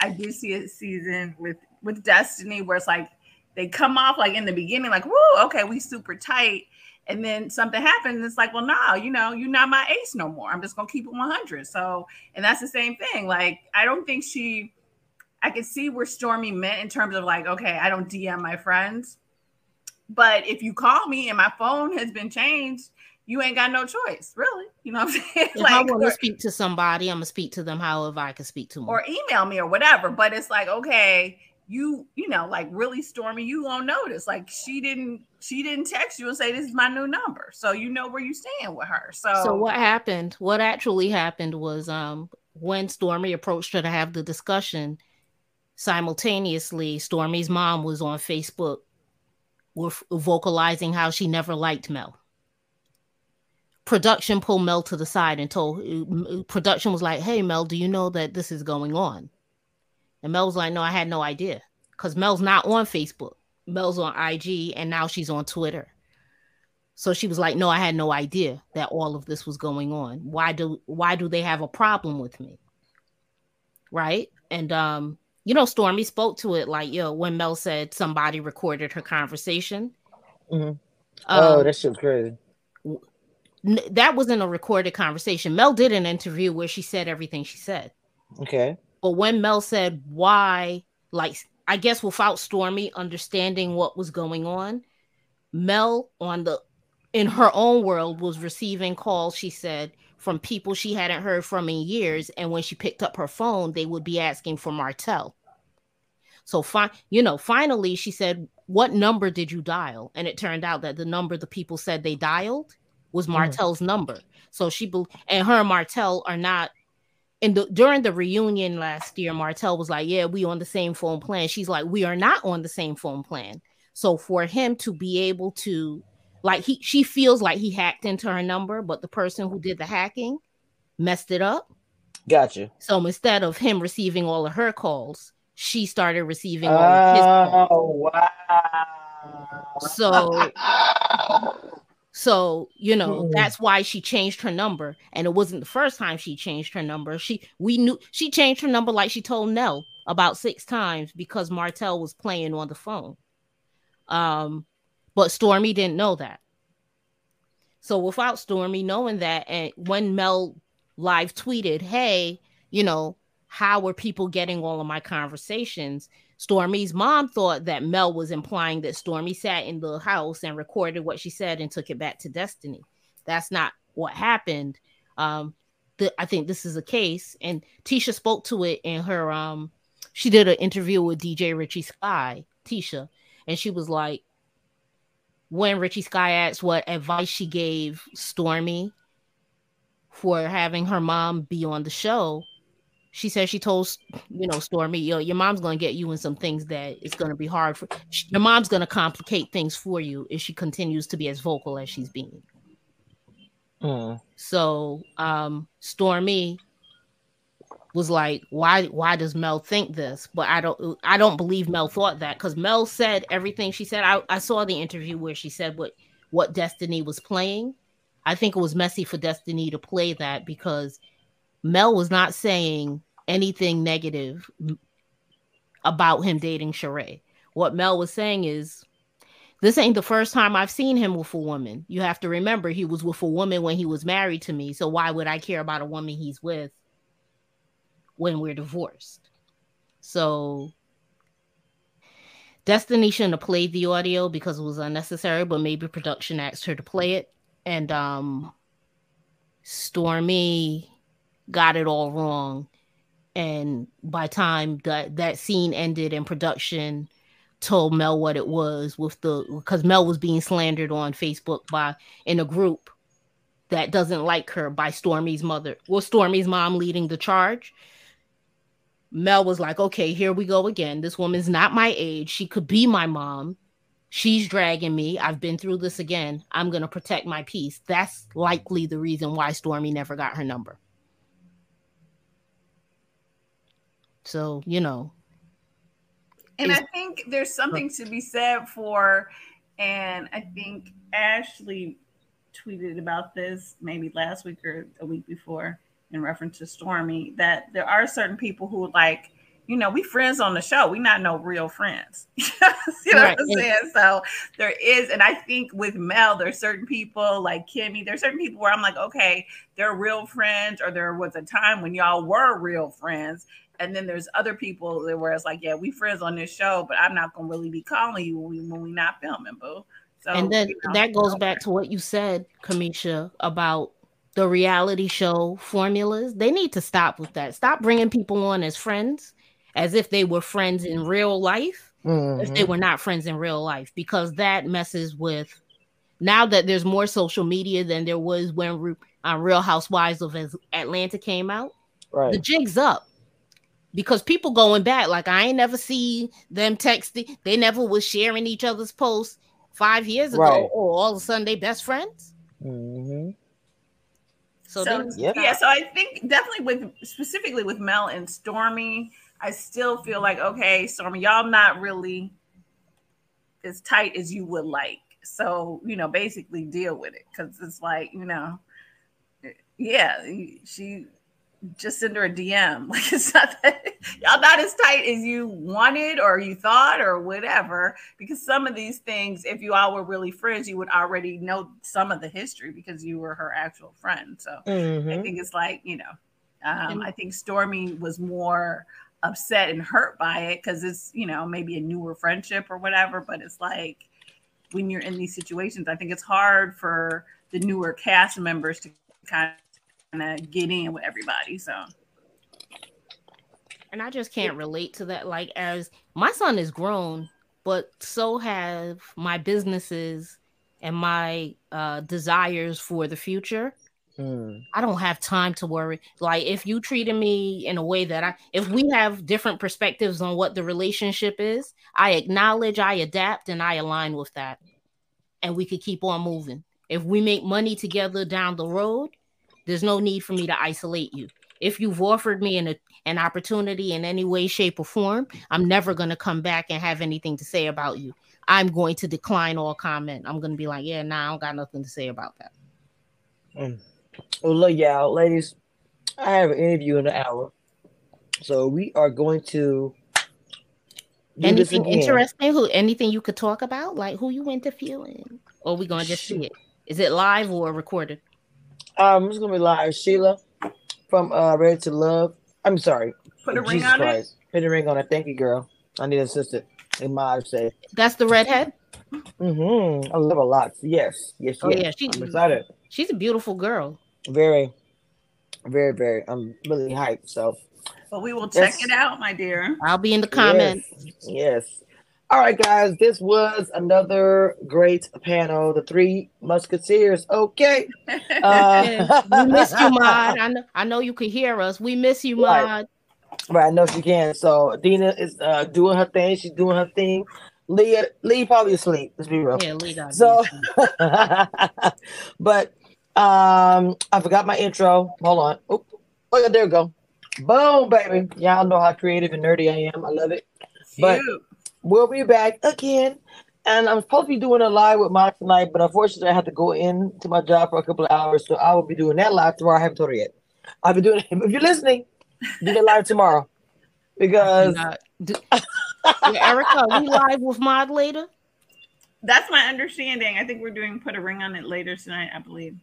I did see a season with with Destiny where it's like they come off like in the beginning, like, whoa, okay, we super tight. And then something happens. It's like, well, no, you know, you're not my ace no more. I'm just gonna keep it 100. So, and that's the same thing. Like, I don't think she. I can see where Stormi meant in terms of like, okay, I don't DM my friends, but if you call me and my phone has been changed, you ain't got no choice, really. You know what I'm saying? If like, I want to speak to somebody, I'm gonna speak to them however I can speak to them, or email me or whatever. But it's like, okay, you you know like really stormi you won't notice like she didn't she didn't text you and say this is my new number so you know where you stand with her so so what happened what actually happened was um when stormi approached her to have the discussion simultaneously stormi's mom was on facebook with vocalizing how she never liked mel production pulled mel to the side and told production was like hey mel do you know that this is going on and Mel was like, no, I had no idea. Because Mel's not on Facebook. Mel's on IG and now she's on Twitter. So she was like, no, I had no idea that all of this was going on. Why do why do they have a problem with me? Right? And um, you know, Stormi spoke to it like, yo, when Mel said somebody recorded her conversation. Mm-hmm. Oh, um, that shit's crazy. That wasn't a recorded conversation. Mel did an interview where she said everything she said. Okay. But when Mel said why, like I guess without Stormi understanding what was going on, Mel on the in her own world was receiving calls, she said, from people she hadn't heard from in years. And when she picked up her phone, they would be asking for Martell. So fine, you know, finally she said, What number did you dial? And it turned out that the number the people said they dialed was. Martell's mm. number. So she be- and her and Martell are not and the, during the reunion last year, Martell was like, "Yeah, we on the same phone plan." She's like, "We are not on the same phone plan." So for him to be able to, like, he she feels like he hacked into her number, but the person who did the hacking messed it up. Gotcha. So instead of him receiving all of her calls, she started receiving all of his calls. Oh wow! So [laughs] So, you know, mm-hmm. that's why she changed her number. And it wasn't the first time she changed her number. She we knew she changed her number like she told Nell about six times because Martell was playing on the phone. Um, but Stormi didn't know that. So without Stormi knowing that, and when Mel live tweeted, Hey, you know, how were people getting all of my conversations? Stormi's mom thought that Mel was implying that Stormi sat in the house and recorded what she said and took it back to Destiny. That's not what happened. Um, the, I think this is a case, and Tisha spoke to it in her. Um, she did an interview with DJ Richie Sky, Tisha, and she was like, when Richie Sky asked what advice she gave Stormi for having her mom be on the show, she says she told you know Stormi, yo, your mom's gonna get you in some things that it's gonna be hard for. Your mom's gonna complicate things for you if she continues to be as vocal as she's being. Mm. So, um, Stormi was like, why why does Mel think this? But I don't I don't believe Mel thought that because Mel said everything she said. I, I saw the interview where she said what what Destiny was playing. I think it was messy for Destiny to play that because Mel was not saying anything negative. about him dating Sheree. What Mel was saying is, this ain't the first time I've seen him with a woman. You have to remember he was with a woman when he was married to me. So why would I care about a woman he's with when we're divorced? So Destiny shouldn't have played the audio because it was unnecessary, but maybe production asked her to play it. And um Stormi got it all wrong. And by time that that scene ended and production told Mel what it was with the because Mel was being slandered on Facebook by in a group that doesn't like her by Stormi's mother. Well, Stormi's mom leading the charge. Mel was like, okay, here we go again. This woman's not my age. She could be my mom. She's dragging me. I've been through this again. I'm going to protect my peace. That's likely the reason why Stormi never got her number. So, you know. And I think there's something to be said for, and I think Ashley tweeted about this maybe last week or a week before in reference to Stormi, that there are certain people who like, you know, we friends on the show. We not no real friends. [laughs] you know right. what I'm saying? So there is, and I think with Mel, there's certain people like Kimmy, there's certain people where I'm like, okay, they're real friends, or there was a time when y'all were real friends. And then there's other people where it's like, yeah, we friends on this show, but I'm not gonna really be calling you when we when we not filming, boo. So, and then you know, that goes back to what you said, Cameshia, about the reality show formulas. They need to stop with that. Stop bringing people on as friends as if they were friends in real life, mm-hmm. if they mm-hmm. were not friends in real life, because that messes with now that there's more social media than there was when uh, Real Housewives of Atlanta came out. Right. The jig's up because people going back, like I ain't never see them texting. They never was sharing each other's posts five years ago, right. or all of a sudden they best friends. Mm-hmm. So, so yep. yeah, so I think definitely with specifically with Mel and Stormi, I still feel like okay, Stormi, y'all not really as tight as you would like. So you know, basically deal with it because it's like you know, yeah, she just send her a DM. [laughs] Like it's not that y'all not as tight as you wanted or you thought or whatever. Because some of these things, if you all were really friends, you would already know some of the history because you were her actual friend. So mm-hmm. I think it's like you know, um, I think Stormi was more upset and hurt by it because it's you know maybe a newer friendship or whatever. But it's like when you're in these situations, I think it's hard for the newer cast members to kind of get in with everybody. So and I just can't relate to that. Like, as my son is grown, but so have my businesses and my uh, desires for the future. Hmm. I don't have time to worry. Like, if you treated me in a way that I, if we have different perspectives on what the relationship is, I acknowledge, I adapt, and I align with that. And we could keep on moving. If we make money together down the road, there's no need for me to isolate you. If you've offered me an, an opportunity in any way, shape, or form, I'm never going to come back and have anything to say about you. I'm going to decline all comment. I'm going to be like, yeah, nah, I don't got nothing to say about that. Mm. Well, look, y'all, ladies, I have an interview in an hour. So we are going to anything interesting who anything you could talk about like who you interviewing or we gonna just see it is it live or recorded um, it's gonna be live. Sheila from uh Ready to Love. I'm sorry. Put a Jesus ring on Christ. it. Put a ring on it. Thank you, girl. I need an assistant. In my say. That's the redhead. Mm-hmm. I love a lot. Yes. Yes. Oh yes. yeah. She's I'm excited. She's a beautiful girl. Very, very, very. I'm really hyped. So. Well, we will check yes. it out, my dear. I'll be in the comments. Yes. yes. All right, guys, this was another great panel. The three musketeers. Okay. [laughs] Uh, we miss you, [laughs] Mod. I know, I know you could hear us. We miss you, Mod. Right. right, I know she can. So Dina is uh, doing her thing. She's doing her thing. Leah, Lee probably asleep. Let's be real. Yeah, Lee got so, [laughs] but um, I forgot my intro. Hold on. Oh, oh yeah, there we go. Boom, baby. Y'all know how creative and nerdy I am. I love it. But we'll be back again. And I'm supposed to be doing a live with Mark tonight, but unfortunately, I have to go in to my job for a couple of hours. So I will be doing that live tomorrow. I haven't told her yet. I'll be doing it. If you're listening, do that live tomorrow because Do, [laughs] Erica, we live with Mod later? That's my understanding. I think we're doing put a ring on it later tonight, I believe.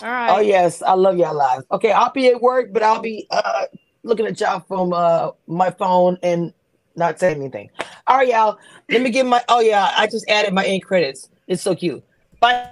All right. Oh yes, I love y'all live. Okay, I'll be at work, but I'll be uh looking at y'all from uh my phone and not saying anything. All right, y'all. Let me give my oh yeah, I just added my end credits. It's so cute. Bye.